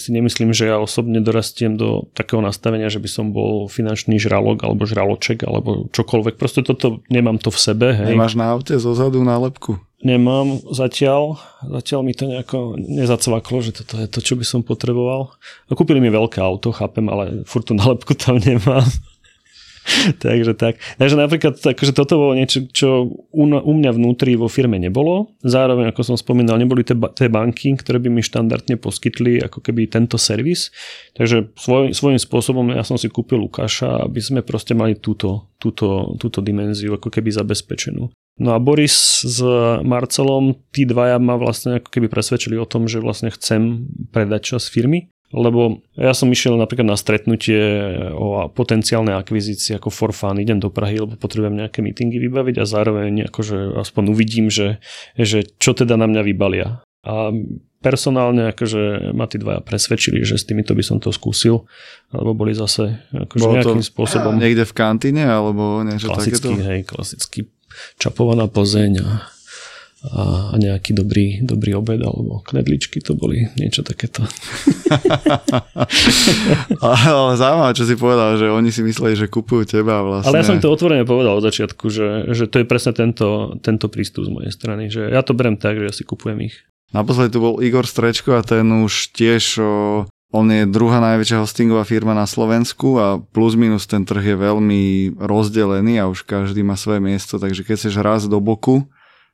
si nemyslím, že ja osobne dorastiem do takého nastavenia, že by som bol finančný žralok alebo žraloček alebo čokoľvek. Proste toto nemám to v sebe. Hej. Nemáš na aute zozadu nálepku? Nemám zatiaľ. Zatiaľ mi to nejako nezacvaklo, že toto je to, čo by som potreboval. A kúpili mi veľké auto, chápem, ale furt tú nálepku tam nemám. Takže tak. Takže napríklad akože toto bolo niečo, čo u, u mňa vnútri vo firme nebolo. Zároveň, ako som spomínal, neboli tie, banky, ktoré by mi štandardne poskytli ako keby tento servis. Takže svoj, svojím spôsobom ja som si kúpil Lukáša, aby sme proste mali túto, túto, túto dimenziu ako keby zabezpečenú. No a Boris s Marcelom, tí dvaja ma vlastne ako keby presvedčili o tom, že vlastne chcem predať čas firmy lebo ja som išiel napríklad na stretnutie o potenciálnej akvizícii ako for fun, idem do Prahy, lebo potrebujem nejaké meetingy vybaviť a zároveň akože aspoň uvidím, že, že čo teda na mňa vybalia. A personálne akože ma tí dvaja presvedčili, že s týmito by som to skúsil, alebo boli zase akože Bolo nejakým spôsobom... Niekde v kantíne, alebo niečo klasický, takéto? hej, klasický čapovaná pozeň a a nejaký dobrý, dobrý obed alebo knedličky to boli, niečo takéto. zaujímavé, čo si povedal, že oni si mysleli, že kupujú teba vlastne. Ale ja som to otvorene povedal od začiatku, že, že to je presne tento, tento prístup z mojej strany, že ja to berem tak, že ja si kupujem ich. Naposledy tu bol Igor Strečko a ten už tiež on je druhá najväčšia hostingová firma na Slovensku a plus minus ten trh je veľmi rozdelený a už každý má svoje miesto, takže keď chceš raz do boku,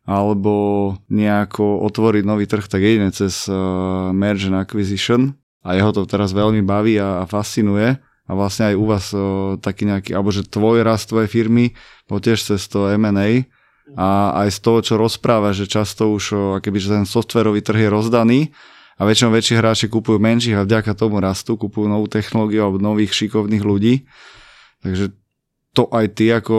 alebo nejako otvoriť nový trh, tak jedine cez uh, merge and acquisition. A jeho to teraz veľmi baví a, a fascinuje. A vlastne aj u vás uh, taký nejaký, alebo že tvoj rast tvojej firmy bol tiež cez to M&A a. Aj z toho, čo rozpráva, že často už uh, keby že ten softverový trh je rozdaný a väčšinou väčší hráči kupujú menších a vďaka tomu rastu, kupujú novú technológiu alebo nových šikovných ľudí. Takže to aj ty ako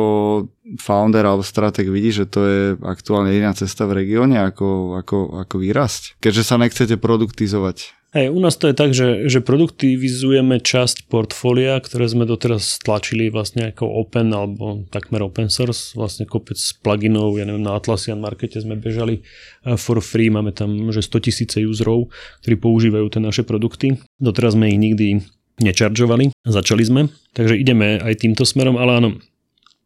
founder alebo strateg vidíš, že to je aktuálne jediná cesta v regióne, ako, ako, ako vyrasť? Keďže sa nechcete produktizovať. Hej, u nás to je tak, že, že produktivizujeme časť portfólia, ktoré sme doteraz stlačili vlastne ako open alebo takmer open source, vlastne kopec pluginov, ja neviem, na Atlassian Markete sme bežali eh, for free, máme tam že 100 tisíce userov, ktorí používajú tie naše produkty. Doteraz sme ich nikdy nečaržovali, začali sme, takže ideme aj týmto smerom, ale áno,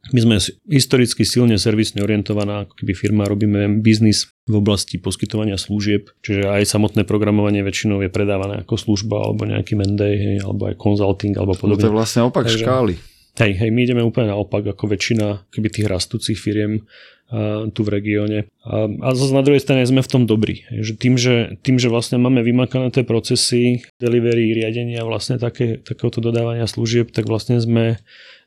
my sme historicky silne servisne orientovaná ako keby firma, robíme biznis v oblasti poskytovania služieb, čiže aj samotné programovanie väčšinou je predávané ako služba alebo nejaký mendej, hej, alebo aj consulting alebo podobne. No to je vlastne opak Takže, škály. Hej, hej, my ideme úplne naopak ako väčšina keby tých rastúcich firiem tu v regióne. A, a zase na druhej strane sme v tom dobrí. Že tým, že, tým, že vlastne máme vymakané tie procesy delivery, riadenia vlastne také, takéhoto dodávania služieb, tak vlastne sme,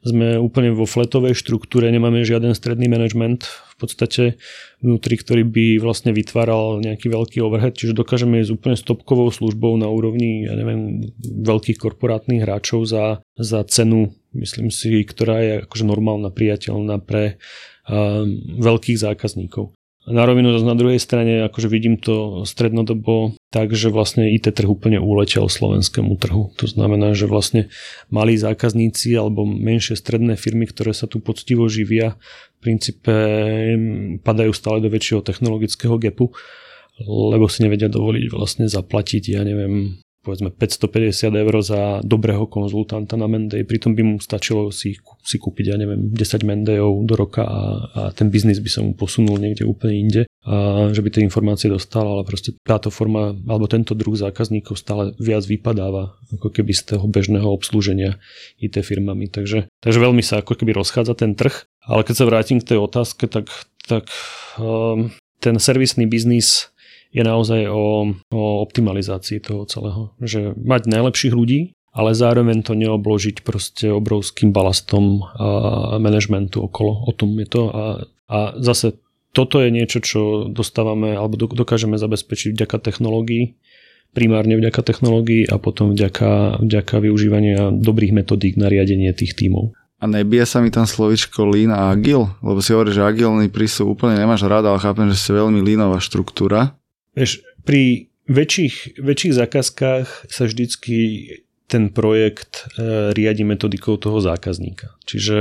sme úplne vo fletovej štruktúre, nemáme žiaden stredný management v podstate vnútri, ktorý by vlastne vytváral nejaký veľký overhead, čiže dokážeme ísť úplne stopkovou službou na úrovni, ja neviem, veľkých korporátnych hráčov za, za cenu, myslím si, ktorá je akože normálna, priateľná pre veľkých zákazníkov. Na rovinu na druhej strane, akože vidím to strednodobo tak, že vlastne IT trh úplne uletel slovenskému trhu. To znamená, že vlastne malí zákazníci alebo menšie stredné firmy, ktoré sa tu poctivo živia, v princípe padajú stále do väčšieho technologického gapu, lebo si nevedia dovoliť vlastne zaplatiť, ja neviem, povedzme 550 eur za dobrého konzultanta na Mendej, pritom by mu stačilo si, si kúpiť, ja neviem, 10 Mendejov do roka a, a ten biznis by sa mu posunul niekde úplne inde a že by tie informácie dostal, ale proste táto forma alebo tento druh zákazníkov stále viac vypadáva ako keby z toho bežného obslúženia IT firmami. Takže, takže veľmi sa ako keby rozchádza ten trh. Ale keď sa vrátim k tej otázke, tak, tak um, ten servisný biznis je naozaj o, o optimalizácii toho celého. Že mať najlepších ľudí ale zároveň to neobložiť proste obrovským balastom a managementu okolo. O tom je to a, a zase toto je niečo, čo dostávame alebo dokážeme zabezpečiť vďaka technológií, primárne vďaka technológií a potom vďaka, vďaka využívania dobrých metodík na riadenie tých tímov. A nebije sa mi tam slovičko lean a agil? Lebo si hovorí, že agilný prístup úplne nemáš rada, ale chápem, že ste veľmi línová štruktúra. Vieš, pri väčších, väčších zákazkách sa vždycky ten projekt e, riadi metodikou toho zákazníka. Čiže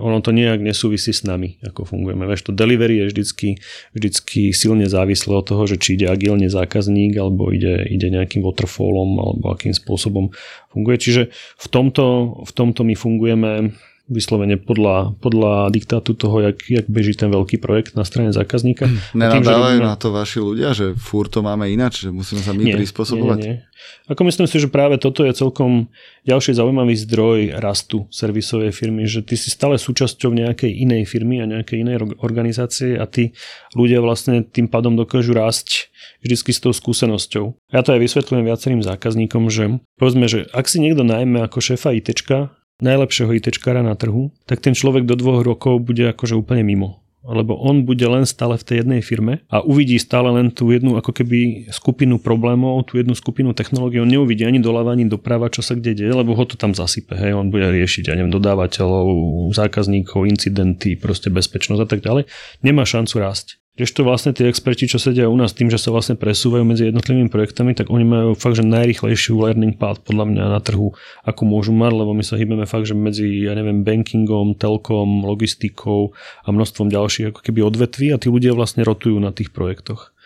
ono to nejak nesúvisí s nami, ako fungujeme. Vieš, to delivery je vždycky, vždycky silne závislé od toho, že či ide agilne zákazník, alebo ide, ide nejakým waterfallom, alebo akým spôsobom funguje. Čiže v tomto, v tomto my fungujeme vyslovene podľa, podľa diktátu toho, jak, jak beží ten veľký projekt na strane zákazníka. Nenadávajú robíme... na to vaši ľudia, že fúr to máme ináč, že musíme sa my nie, prispôsobovať? Nie, nie, nie. Ako myslím si, že práve toto je celkom ďalší zaujímavý zdroj rastu servisovej firmy, že ty si stále súčasťou nejakej inej firmy a nejakej inej organizácie a tí ľudia vlastne tým pádom dokážu rásť vždy s tou skúsenosťou. Ja to aj vysvetľujem viacerým zákazníkom, že povedzme, že ak si niekto najmä ako šéfa ITčka, najlepšieho ITčkára na trhu, tak ten človek do dvoch rokov bude akože úplne mimo lebo on bude len stále v tej jednej firme a uvidí stále len tú jednu ako keby skupinu problémov, tú jednu skupinu technológií. On neuvidí ani doľava, ani doprava, čo sa kde deje, lebo ho to tam zasype. Hej. On bude riešiť, ja neviem, dodávateľov, zákazníkov, incidenty, proste bezpečnosť a tak ďalej. Nemá šancu rásť. Kdežto vlastne tí experti, čo sedia u nás tým, že sa vlastne presúvajú medzi jednotlivými projektami, tak oni majú fakt, že najrychlejšiu learning path podľa mňa na trhu, ako môžu mať, lebo my sa hýbeme fakt, že medzi, ja neviem, bankingom, telkom, logistikou a množstvom ďalších ako keby odvetví a tí ľudia vlastne rotujú na tých projektoch.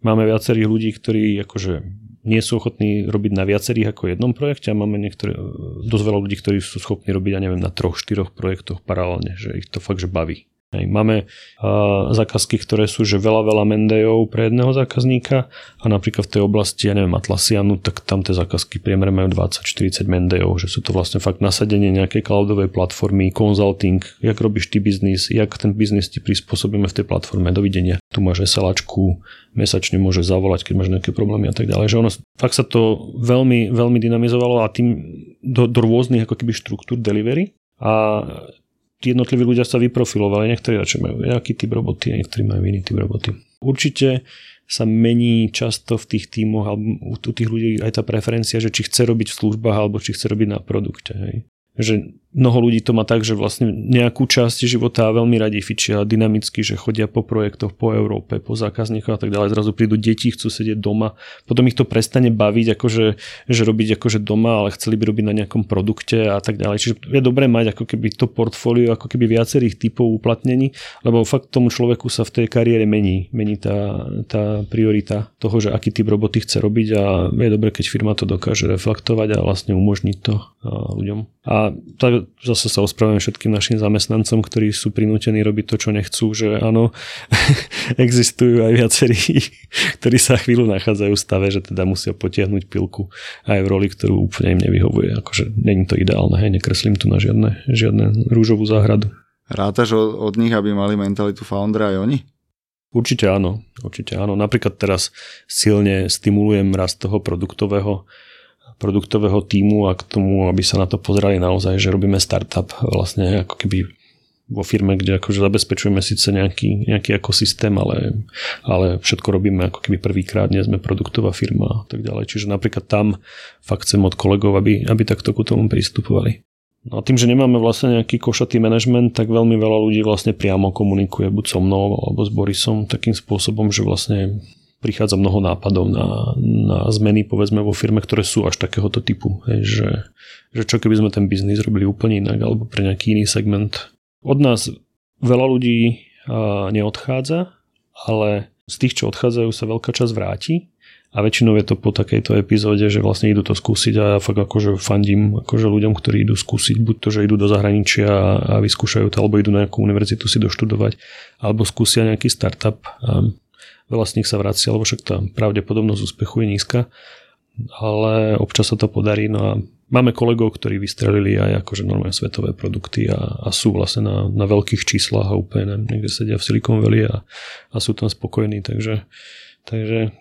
Máme viacerých ľudí, ktorí akože nie sú ochotní robiť na viacerých ako jednom projekte a máme niektoré, dosť veľa ľudí, ktorí sú schopní robiť, ja neviem, na troch, štyroch projektoch paralelne, že ich to fakt, že baví. Hej, máme uh, zákazky, ktoré sú že veľa, veľa mendejov pre jedného zákazníka a napríklad v tej oblasti, ja neviem, Atlassianu, tak tam tie zákazky priemere majú 20-40 mendejov, že sú to vlastne fakt nasadenie nejakej cloudovej platformy, consulting, jak robíš ty biznis, jak ten biznis ti prispôsobíme v tej platforme, dovidenia. Tu máš SLAčku, mesačne môže zavolať, keď máš nejaké problémy a tak ďalej. Že ono, fakt sa to veľmi, veľmi dynamizovalo a tým do, do rôznych ako keby štruktúr delivery a jednotliví ľudia sa vyprofilovali, niektorí radšej majú nejaký typ roboty niektorí majú iný typ roboty. Určite sa mení často v tých tímoch alebo u tých ľudí aj tá preferencia, že či chce robiť v službách alebo či chce robiť na produkte. Hej že mnoho ľudí to má tak, že vlastne nejakú časť života veľmi radi fičia dynamicky, že chodia po projektoch po Európe, po zákazníkoch a tak ďalej. Zrazu prídu deti, chcú sedieť doma. Potom ich to prestane baviť, akože, že robiť akože doma, ale chceli by robiť na nejakom produkte a tak ďalej. Čiže je dobré mať ako keby to portfólio ako keby viacerých typov uplatnení, lebo fakt tomu človeku sa v tej kariére mení. Mení tá, tá priorita toho, že aký typ roboty chce robiť a je dobré, keď firma to dokáže reflektovať a vlastne umožniť to ľuďom. A zase sa ospravujem všetkým našim zamestnancom, ktorí sú prinútení robiť to, čo nechcú, že áno, existujú aj viacerí, ktorí sa chvíľu nachádzajú v stave, že teda musia potiahnuť pilku aj v roli, ktorú úplne im nevyhovuje. Akože není to ideálne, hej, nekreslím tu na žiadne, žiadne rúžovú záhradu. Rátaš od, od nich, aby mali mentalitu foundera aj oni? Určite áno, určite áno. Napríklad teraz silne stimulujem rast toho produktového produktového týmu a k tomu, aby sa na to pozerali naozaj, že robíme startup vlastne ako keby vo firme, kde akože zabezpečujeme síce nejaký, nejaký ekosystém, ale, ale všetko robíme ako keby prvýkrát, nie sme produktová firma a tak ďalej. Čiže napríklad tam fakt chcem od kolegov, aby, aby takto ku tomu pristupovali. No a tým, že nemáme vlastne nejaký košatý manažment, tak veľmi veľa ľudí vlastne priamo komunikuje buď so mnou alebo s Borisom takým spôsobom, že vlastne prichádza mnoho nápadov na, na zmeny povedzme vo firme, ktoré sú až takéhoto typu. Hej, že, že čo keby sme ten biznis robili úplne inak alebo pre nejaký iný segment. Od nás veľa ľudí a, neodchádza, ale z tých, čo odchádzajú, sa veľká časť vráti a väčšinou je to po takejto epizóde, že vlastne idú to skúsiť a ja fakt akože fandím akože ľuďom, ktorí idú skúsiť, buď to, že idú do zahraničia a vyskúšajú to, alebo idú na nejakú univerzitu si doštudovať, alebo skúsia nejaký startup. A Veľa z nich sa vracia, lebo však tá pravdepodobnosť úspechu je nízka, ale občas sa to podarí. No a máme kolegov, ktorí vystrelili aj akože normálne svetové produkty a, a sú vlastne na, na veľkých číslach a úplne niekde sedia v Silicon Valley a, a sú tam spokojní, takže, takže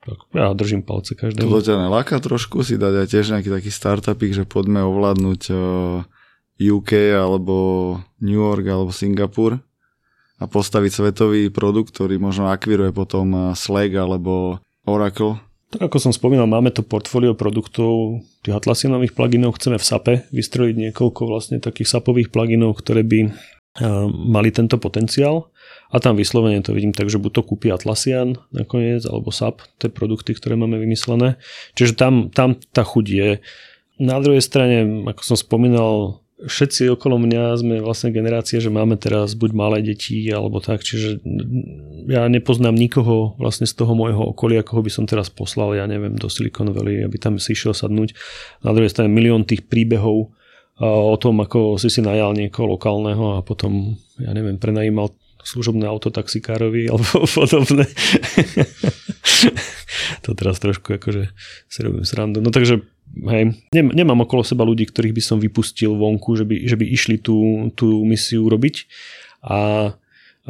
Tak ja držím palce každému. To ťa neláka trošku si dať aj tiež nejaký taký startupík, že poďme ovládnuť uh, UK alebo New York alebo Singapur a postaviť svetový produkt, ktorý možno akviruje potom uh, Slack alebo Oracle. Tak ako som spomínal, máme to portfólio produktov, tých Atlassianových pluginov chceme v SAPe vystrojiť niekoľko vlastne takých SAPových pluginov, ktoré by uh, mali tento potenciál a tam vyslovene to vidím tak, že buď to kúpi Atlassian nakoniec, alebo SAP, tie produkty, ktoré máme vymyslené. Čiže tam, tam tá chuť je. Na druhej strane, ako som spomínal, všetci okolo mňa sme vlastne generácia, že máme teraz buď malé deti alebo tak, čiže ja nepoznám nikoho vlastne z toho môjho okolia, koho by som teraz poslal, ja neviem, do Silicon Valley, aby tam si išiel sadnúť. Na druhej strane milión tých príbehov o tom, ako si si najal niekoho lokálneho a potom, ja neviem, prenajímal služobné auto taxikárovi alebo podobné. to teraz trošku akože si robím srandu. No takže hej, nemám okolo seba ľudí, ktorých by som vypustil vonku, že by, že by išli tú, tú misiu robiť a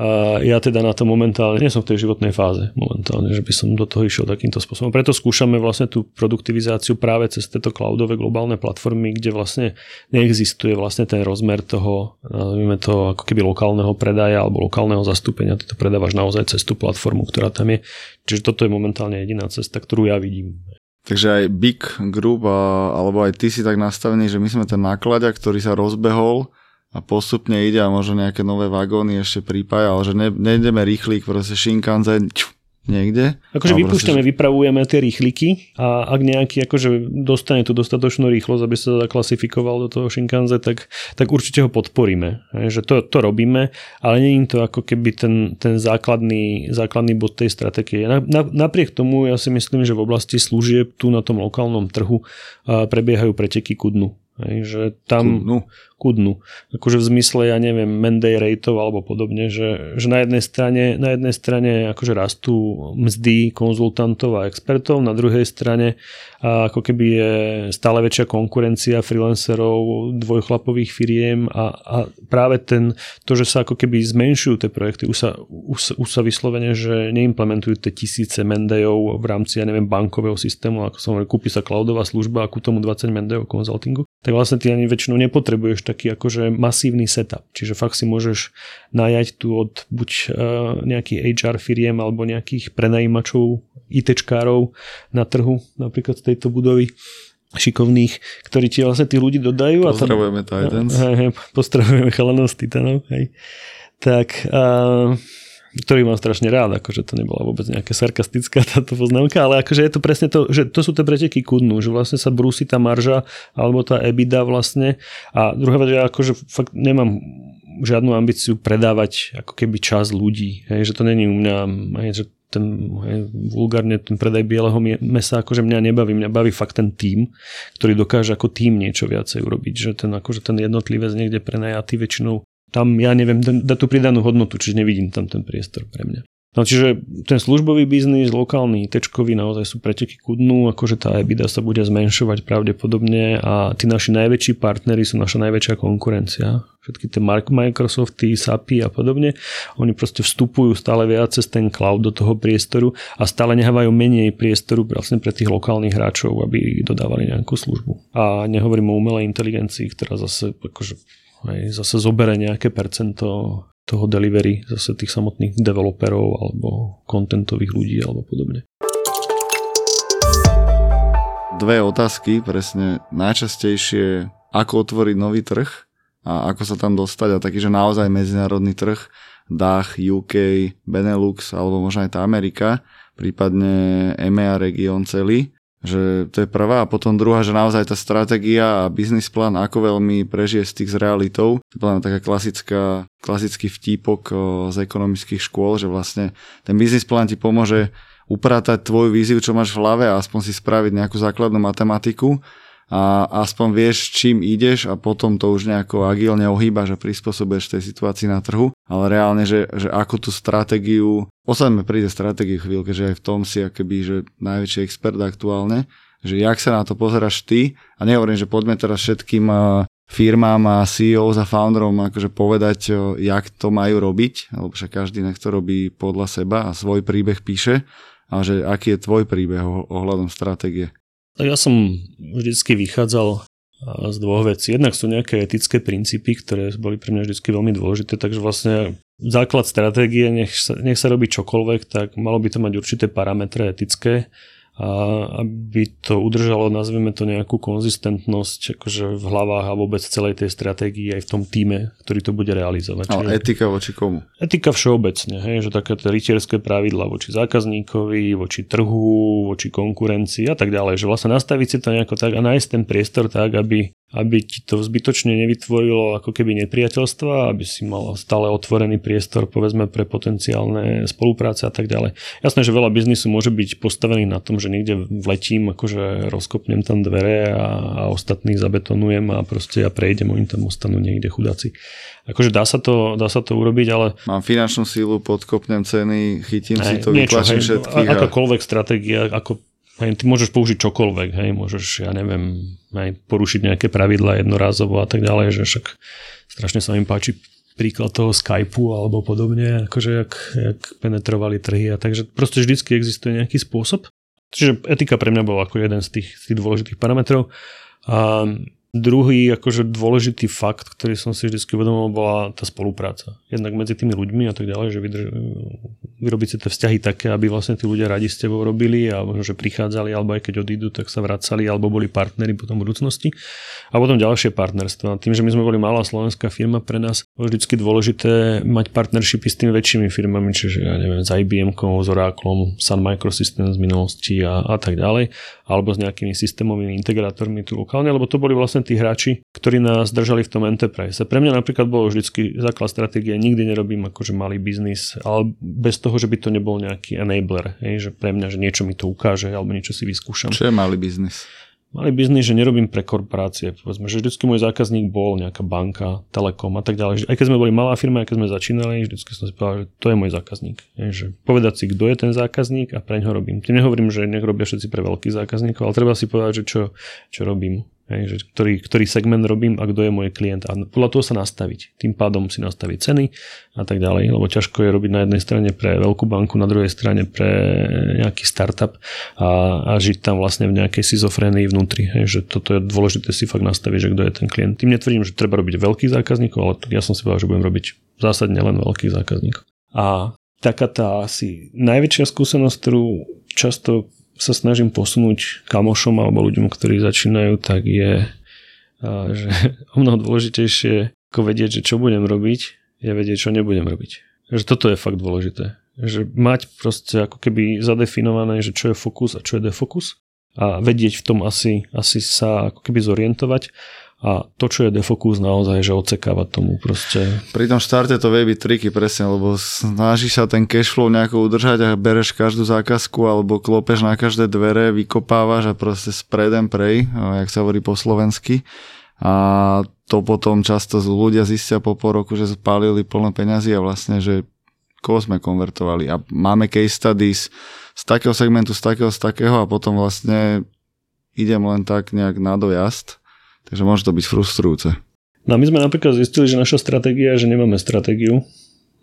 a ja teda na to momentálne, nie som v tej životnej fáze momentálne, že by som do toho išiel takýmto spôsobom. Preto skúšame vlastne tú produktivizáciu práve cez tieto cloudové globálne platformy, kde vlastne neexistuje vlastne ten rozmer toho, nazvime to ako keby lokálneho predaja alebo lokálneho zastúpenia. Ty to predávaš naozaj cez tú platformu, ktorá tam je. Čiže toto je momentálne jediná cesta, ktorú ja vidím. Takže aj Big Group, a, alebo aj ty si tak nastavený, že my sme ten nákladia, ktorý sa rozbehol, a postupne ide a možno nejaké nové vagóny ešte prípaja, ale že ne, nejdeme rýchlík, proste Shinkansen ču, niekde. Akože vypúšťame, že... vypravujeme tie rýchliky a ak nejaký akože dostane tú dostatočnú rýchlosť, aby sa zaklasifikoval do toho Shinkanse, tak, tak určite ho podporíme. Že to, to robíme, ale nie je to ako keby ten, ten základný, základný bod tej stratégie. Na, na, napriek tomu ja si myslím, že v oblasti služieb tu na tom lokálnom trhu prebiehajú preteky ku dnu. Hej, že tam... Kudnu ku dnu. Akože v zmysle, ja neviem, Menday rateov alebo podobne, že, že na jednej strane, na jednej strane akože rastú mzdy konzultantov a expertov, na druhej strane a ako keby je stále väčšia konkurencia freelancerov, dvojchlapových firiem a, a práve ten, to, že sa ako keby zmenšujú tie projekty, už sa, už, už sa vyslovene, že neimplementujú tie tisíce Mendayov v rámci, ja neviem, bankového systému, ako som hovoril, kúpi sa cloudová služba a ku tomu 20 Mendayov konzultingu, tak vlastne ty ani väčšinou nepotrebuješ taký akože masívny setup. Čiže fakt si môžeš najať tu od buď uh, nejakých HR firiem alebo nejakých prenajímačov, ITčkárov na trhu, napríklad z tejto budovy šikovných, ktorí ti vlastne tí ľudí dodajú. Pozdravujeme Titans. Hej, hej, pozdravujeme chalanov z Titanov. Hej. Tak uh, ktorý mám strašne rád, akože to nebola vôbec nejaká sarkastická táto poznámka, ale akože je to presne to, že to sú tie preteky kudnú, že vlastne sa brúsi tá marža alebo tá EBITDA vlastne. A druhá vec, že ja akože fakt nemám žiadnu ambíciu predávať ako keby čas ľudí, hej, že to není u mňa, hej, že ten hej, vulgárne ten predaj bieleho mesa akože mňa nebaví, mňa baví fakt ten tým, ktorý dokáže ako tým niečo viacej urobiť, že ten akože ten jednotlivec niekde prenajatý väčšinou tam ja neviem dať tú pridanú hodnotu, čiže nevidím tam ten priestor pre mňa. No čiže ten službový biznis, lokálny, tečkový naozaj sú preteky ku dnu, akože tá EBITDA sa bude zmenšovať pravdepodobne a tí naši najväčší partnery sú naša najväčšia konkurencia. Všetky tie Microsofty, SAPy a podobne, oni proste vstupujú stále viac cez ten cloud do toho priestoru a stále nehávajú menej priestoru vlastne pre tých lokálnych hráčov, aby dodávali nejakú službu. A nehovorím o umelej inteligencii, ktorá zase akože aj zase zobere nejaké percento toho delivery zase tých samotných developerov alebo kontentových ľudí alebo podobne. Dve otázky, presne najčastejšie, ako otvoriť nový trh a ako sa tam dostať a taký, že naozaj medzinárodný trh, Dach, UK, Benelux alebo možno aj tá Amerika, prípadne EMEA región celý že to je prvá a potom druhá, že naozaj tá stratégia a biznis plán, ako veľmi prežije styk s realitou. To je taká klasická, klasický vtípok z ekonomických škôl, že vlastne ten biznis plán ti pomôže upratať tvoju víziu, čo máš v hlave a aspoň si spraviť nejakú základnú matematiku a aspoň vieš, čím ideš a potom to už nejako agilne ohýbaš a prispôsobuješ tej situácii na trhu. Ale reálne, že, že ako tú stratégiu, osadme príde stratégiu chvíľke, že aj v tom si akoby, že najväčší expert aktuálne, že jak sa na to pozeráš ty a nehovorím, že poďme teraz všetkým firmám a CEO za founderom akože povedať, jak to majú robiť, alebo však každý nech to robí podľa seba a svoj príbeh píše, A že aký je tvoj príbeh ohľadom stratégie? Tak ja som vždycky vychádzal z dvoch vecí. Jednak sú nejaké etické princípy, ktoré boli pre mňa vždy veľmi dôležité, takže vlastne základ stratégie, nech sa, nech sa robí čokoľvek, tak malo by to mať určité parametre etické, a aby to udržalo, nazveme to nejakú konzistentnosť akože v hlavách a vôbec celej tej stratégii aj v tom týme, ktorý to bude realizovať. Ale Čiže etika voči komu? Etika všeobecne, hej, že také rytierské pravidla voči zákazníkovi, voči trhu, voči konkurencii a tak ďalej. Že vlastne nastaviť si to nejako tak a nájsť ten priestor tak, aby aby ti to zbytočne nevytvorilo ako keby nepriateľstva, aby si mal stále otvorený priestor povedzme pre potenciálne spolupráce a tak ďalej. Jasné, že veľa biznisu môže byť postavený na tom, že niekde vletím, akože rozkopnem tam dvere a, a ostatných zabetonujem a proste ja prejdem, oni tam ostanú niekde chudáci. Akože dá sa to, dá sa to urobiť, ale... Mám finančnú sílu, podkopnem ceny, chytím hej, si to, vytlačím všetkých. A... Akákoľvek stratégia, ako Hej, ty môžeš použiť čokoľvek, hej, môžeš, ja neviem, hej, porušiť nejaké pravidla jednorázovo a tak ďalej, že však strašne sa mi páči príklad toho Skypeu alebo podobne, akože jak, jak penetrovali trhy a takže proste vždycky existuje nejaký spôsob. Čiže etika pre mňa bola ako jeden z tých, z tých dôležitých parametrov. A Druhý akože dôležitý fakt, ktorý som si vždy uvedomil, bola tá spolupráca. Jednak medzi tými ľuďmi a tak ďalej, že vydrž, vyrobiť si tie vzťahy také, aby vlastne tí ľudia radi s tebou robili a možno, že prichádzali, alebo aj keď odídu, tak sa vracali, alebo boli partneri potom v budúcnosti. A potom ďalšie partnerstva. Tým, že my sme boli malá slovenská firma, pre nás bolo vždy dôležité mať partnershipy s tými väčšími firmami, čiže ja neviem, s IBM, s Oraclom, Sun Microsystems z minulosti a, a tak ďalej, alebo s nejakými systémovými integrátormi tu lokálne, lebo to boli vlastne tí hráči, ktorí nás držali v tom enterprise. Pre mňa napríklad bolo vždycky základ stratégie, nikdy nerobím akože malý biznis, ale bez toho, že by to nebol nejaký enabler, hej, že pre mňa, že niečo mi to ukáže alebo niečo si vyskúšam. Čo je malý biznis? Malý biznis, že nerobím pre korporácie. Povedzme, že vždycky môj zákazník bol nejaká banka, telekom a tak ďalej. Aj keď sme boli malá firma, aj keď sme začínali, vždycky som si povedal, že to je môj zákazník. Je, že povedať si, kto je ten zákazník a pre ňo robím. Tým nehovorím, že nech robia všetci pre veľkých zákazníkov, ale treba si povedať, že čo, čo robím. Hej, že ktorý, ktorý segment robím a kto je môj klient. A podľa toho sa nastaviť. Tým pádom si nastaviť ceny a tak ďalej. Lebo ťažko je robiť na jednej strane pre veľkú banku, na druhej strane pre nejaký startup a, a žiť tam vlastne v nejakej schizofrénii vnútri. Hej, že toto je dôležité si fakt nastaviť, že kto je ten klient. Tým netvrdím, že treba robiť veľkých zákazníkov, ale ja som si povedal, že budem robiť zásadne len veľkých zákazníkov. A taká tá asi najväčšia skúsenosť, ktorú často sa snažím posunúť kamošom alebo ľuďom, ktorí začínajú, tak je, že o mnoho dôležitejšie ako vedieť, že čo budem robiť, je vedieť, čo nebudem robiť. Že toto je fakt dôležité. Že mať proste ako keby zadefinované, že čo je fokus a čo je defokus a vedieť v tom asi, asi sa ako keby zorientovať a to, čo je defokus naozaj, že odsekávať tomu proste. Pri tom štarte to vie byť triky presne, lebo snažíš sa ten cashflow nejako udržať a bereš každú zákazku alebo klopeš na každé dvere, vykopávaš a proste spredem prej, jak sa hovorí po slovensky. A to potom často ľudia zistia po pol roku, že spálili plné peňazí a vlastne, že koho sme konvertovali. A máme case studies z takého segmentu, z takého, z takého a potom vlastne idem len tak nejak na dojazd Takže môže to byť frustrujúce. No a my sme napríklad zistili, že naša stratégia že nemáme stratégiu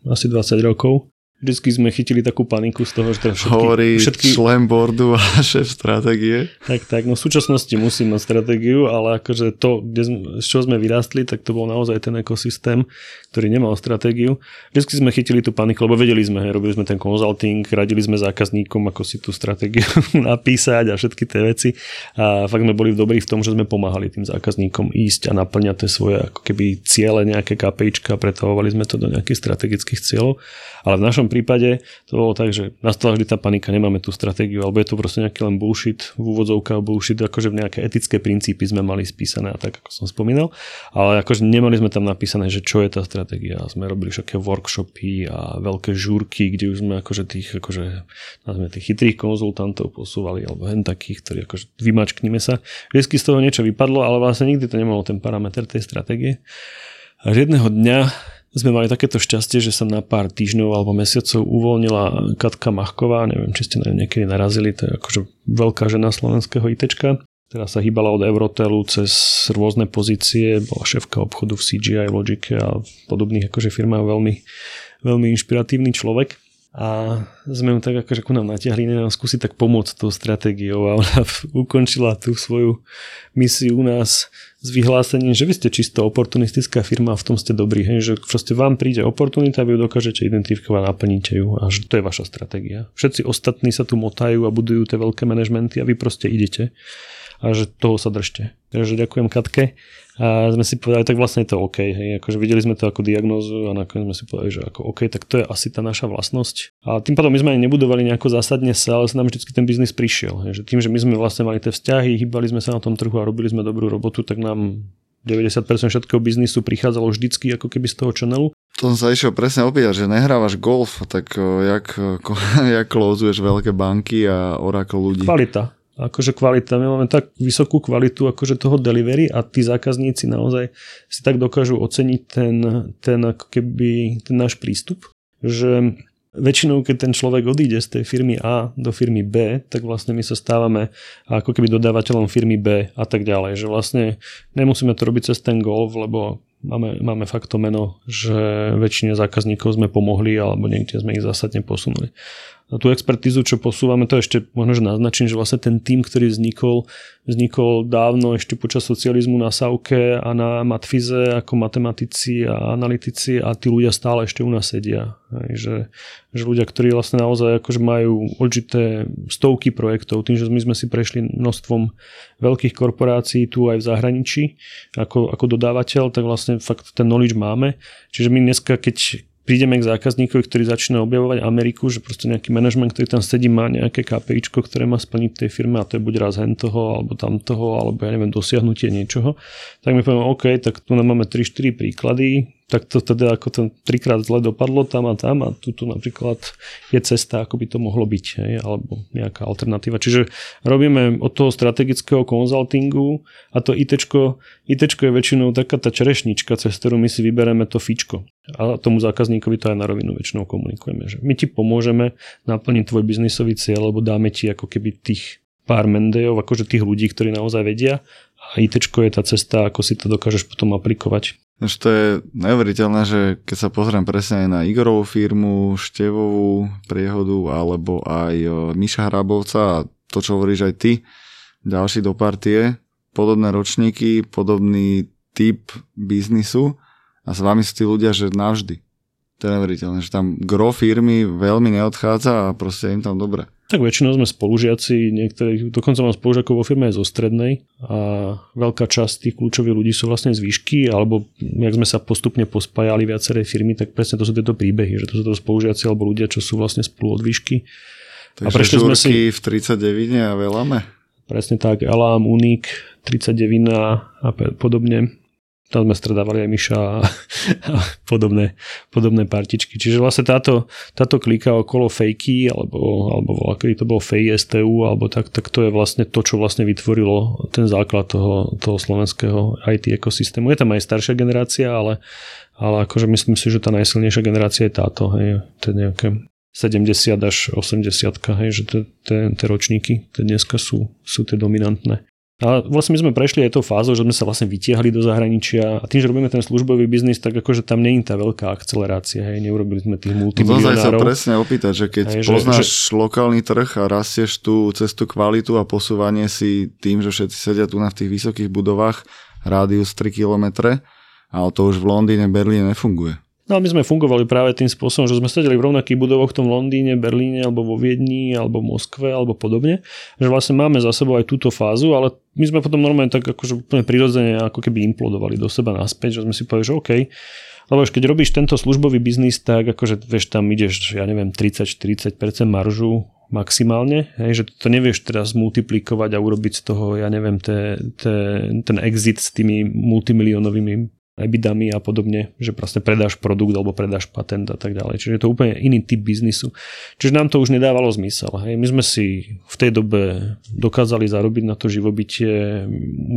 asi 20 rokov Vždycky sme chytili takú paniku z toho, že to všetky... Hovorí všetky... člen boardu a šéf stratégie. Tak, tak, no v súčasnosti musím mať stratégiu, ale akože to, kde sme, z čoho sme vyrástli, tak to bol naozaj ten ekosystém, ktorý nemal stratégiu. Vždycky sme chytili tú paniku, lebo vedeli sme, hej, robili sme ten consulting, radili sme zákazníkom, ako si tú stratégiu napísať a všetky tie veci. A fakt sme boli dobrí v tom, že sme pomáhali tým zákazníkom ísť a naplňať tie svoje ako keby ciele, nejaké KPIčka, pretavovali sme to do nejakých strategických cieľov. Ale v našom našom prípade to bolo tak, že nastala vždy tá panika, nemáme tú stratégiu, alebo je to proste nejaký len bullshit, v úvodzovkách bullshit, akože v nejaké etické princípy sme mali spísané a tak, ako som spomínal, ale akože nemali sme tam napísané, že čo je tá stratégia. Sme robili všetké workshopy a veľké žúrky, kde už sme akože tých, akože, nazvime tých chytrých konzultantov posúvali, alebo hen takých, ktorí akože vymačknime sa. Vždycky z toho niečo vypadlo, ale vlastne nikdy to nemalo ten parameter tej stratégie. A jedného dňa sme mali takéto šťastie, že sa na pár týždňov alebo mesiacov uvoľnila Katka Machková, neviem, či ste na niekedy narazili, to je akože veľká žena slovenského ITčka, ktorá sa hýbala od Eurotelu cez rôzne pozície, bola šéfka obchodu v CGI, Logic a podobných akože firmách, veľmi, veľmi inšpiratívny človek. A sme ju tak akože ku nám natiahli, nám skúsiť tak pomôcť tou stratégiou a ona ukončila tú svoju misiu u nás s vyhlásením, že vy ste čisto oportunistická firma a v tom ste dobrí, hej, že proste vám príde oportunita, vy ju dokážete identifikovať, naplníte ju a že to je vaša stratégia. Všetci ostatní sa tu motajú a budujú tie veľké manažmenty a vy proste idete a že toho sa držte. Takže ďakujem Katke a sme si povedali, tak vlastne je to OK. Hej. Akože videli sme to ako diagnózu a nakoniec sme si povedali, že ako OK, tak to je asi tá naša vlastnosť. A tým pádom my sme ani nebudovali nejako zásadne sa, ale sa nám vždy ten biznis prišiel. Hej. Že tým, že my sme vlastne mali tie vzťahy, hýbali sme sa na tom trhu a robili sme dobrú robotu, tak nám 90% všetkého biznisu prichádzalo vždycky ako keby z toho channelu. To som sa išiel presne opýtať, že nehrávaš golf, tak jak, jak klózuješ veľké banky a oracle ľudí? Kvalita akože kvalita. My máme tak vysokú kvalitu akože toho delivery a tí zákazníci naozaj si tak dokážu oceniť ten, ten ako keby ten náš prístup, že väčšinou, keď ten človek odíde z tej firmy A do firmy B, tak vlastne my sa stávame ako keby dodávateľom firmy B a tak ďalej. Že vlastne nemusíme to robiť cez ten golf, lebo máme, máme fakt to meno, že väčšine zákazníkov sme pomohli alebo niekde sme ich zásadne posunuli tú expertízu, čo posúvame, to ešte možno, že naznačím, že vlastne ten tým, ktorý vznikol, vznikol dávno ešte počas socializmu na Sauke a na Matfize ako matematici a analytici a tí ľudia stále ešte u nás sedia. Hej, že, že ľudia, ktorí vlastne naozaj akože majú určité stovky projektov, tým, že my sme si prešli množstvom veľkých korporácií tu aj v zahraničí ako, ako dodávateľ, tak vlastne fakt ten knowledge máme. Čiže my dneska, keď, prídeme k zákazníkovi, ktorý začína objavovať Ameriku, že proste nejaký manažment, ktorý tam sedí, má nejaké KPIčko, ktoré má splniť tej firme a to je buď raz hen toho, alebo tam toho, alebo ja neviem, dosiahnutie niečoho, tak my povieme, OK, tak tu máme 3-4 príklady, tak to teda ako to trikrát zle dopadlo tam a tam a tu napríklad je cesta, ako by to mohlo byť, hej, alebo nejaká alternatíva. Čiže robíme od toho strategického konzultingu a to ITčko, ITčko je väčšinou taká tá čerešnička, cez ktorú my si vybereme to fičko. A tomu zákazníkovi to aj na rovinu väčšinou komunikujeme, že my ti pomôžeme naplniť tvoj biznisový cieľ, lebo dáme ti ako keby tých pár mendejov, akože tých ľudí, ktorí naozaj vedia a IT je tá cesta, ako si to dokážeš potom aplikovať. Už to je neuveriteľné, že keď sa pozriem presne aj na Igorovú firmu, Števovú priehodu, alebo aj Miša Hrabovca a to, čo hovoríš aj ty, ďalší do partie, podobné ročníky, podobný typ biznisu a s vami sú tí ľudia, že navždy. To je neuveriteľné, že tam gro firmy veľmi neodchádza a proste im tam dobre. Tak väčšinou sme spolužiaci, niektorí, dokonca mám spolužiakov vo firme aj zo strednej a veľká časť tých kľúčových ľudí sú vlastne z výšky, alebo jak sme sa postupne pospájali viaceré firmy, tak presne to sú tieto príbehy, že to sú to spolužiaci alebo ľudia, čo sú vlastne spolu od výšky. Takže a prešli sme si v 39 a veľame? Presne tak, Elam, Unik, 39 a podobne tam sme stredávali aj Miša a, a podobné, podobné partičky. Čiže vlastne táto, táto klika okolo fejky, alebo, alebo aký to bol fej STU, alebo tak, tak to je vlastne to, čo vlastne vytvorilo ten základ toho, toho slovenského IT ekosystému. Je tam aj staršia generácia, ale, ale akože myslím si, že tá najsilnejšia generácia je táto, hej, to je nejaké 70 až 80, hej, že tie ročníky tie dneska sú, sú tie dominantné. A vlastne my sme prešli aj tou fázou, že sme sa vlastne vytiahli do zahraničia a tým, že robíme ten službový biznis, tak akože tam je tá veľká akcelerácia, hej, neurobili sme tých multimilionárov. Sa presne opýtať, že keď hej, poznáš že, lokálny trh a rastieš tú cestu kvalitu a posúvanie si tým, že všetci sedia tu na tých vysokých budovách, rádius 3 km, ale to už v Londýne, Berlíne nefunguje. No a my sme fungovali práve tým spôsobom, že sme sedeli v rovnakých budovoch v tom Londýne, Berlíne, alebo vo Viedni, alebo Moskve, alebo podobne. Že vlastne máme za sebou aj túto fázu, ale my sme potom normálne tak akože úplne prirodzene ako keby implodovali do seba naspäť, že sme si povedali, že OK, lebo keď robíš tento službový biznis, tak akože vieš, tam ideš, ja neviem, 30-40% maržu maximálne, hej, že to nevieš teraz multiplikovať a urobiť z toho, ja neviem, te, te, ten exit s tými multimiliónovými ebidami a podobne, že proste predáš produkt alebo predáš patent a tak ďalej. Čiže je to úplne iný typ biznisu. Čiže nám to už nedávalo zmysel. Hej. My sme si v tej dobe dokázali zarobiť na to živobytie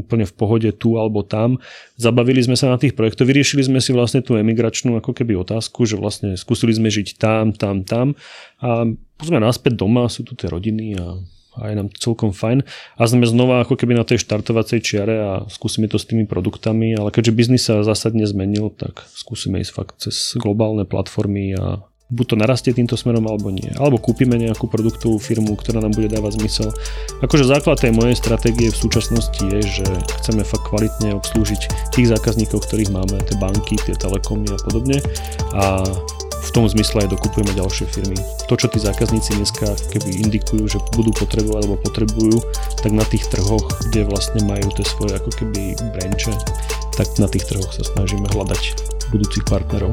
úplne v pohode tu alebo tam. Zabavili sme sa na tých projektoch, vyriešili sme si vlastne tú emigračnú ako keby otázku, že vlastne skúsili sme žiť tam, tam, tam a sme naspäť doma, sú tu tie rodiny a a je nám celkom fajn. A sme znova ako keby na tej štartovacej čiare a skúsime to s tými produktami, ale keďže biznis sa zásadne zmenil, tak skúsime ísť fakt cez globálne platformy a buď to narastie týmto smerom alebo nie. Alebo kúpime nejakú produktovú firmu, ktorá nám bude dávať zmysel. Akože základ tej mojej stratégie v súčasnosti je, že chceme fakt kvalitne obslúžiť tých zákazníkov, ktorých máme, tie banky, tie telekomy a podobne. A v tom zmysle aj dokupujeme ďalšie firmy. To, čo tí zákazníci dneska keby indikujú, že budú potrebovať alebo potrebujú, tak na tých trhoch, kde vlastne majú tie svoje ako keby branche, tak na tých trhoch sa snažíme hľadať budúcich partnerov.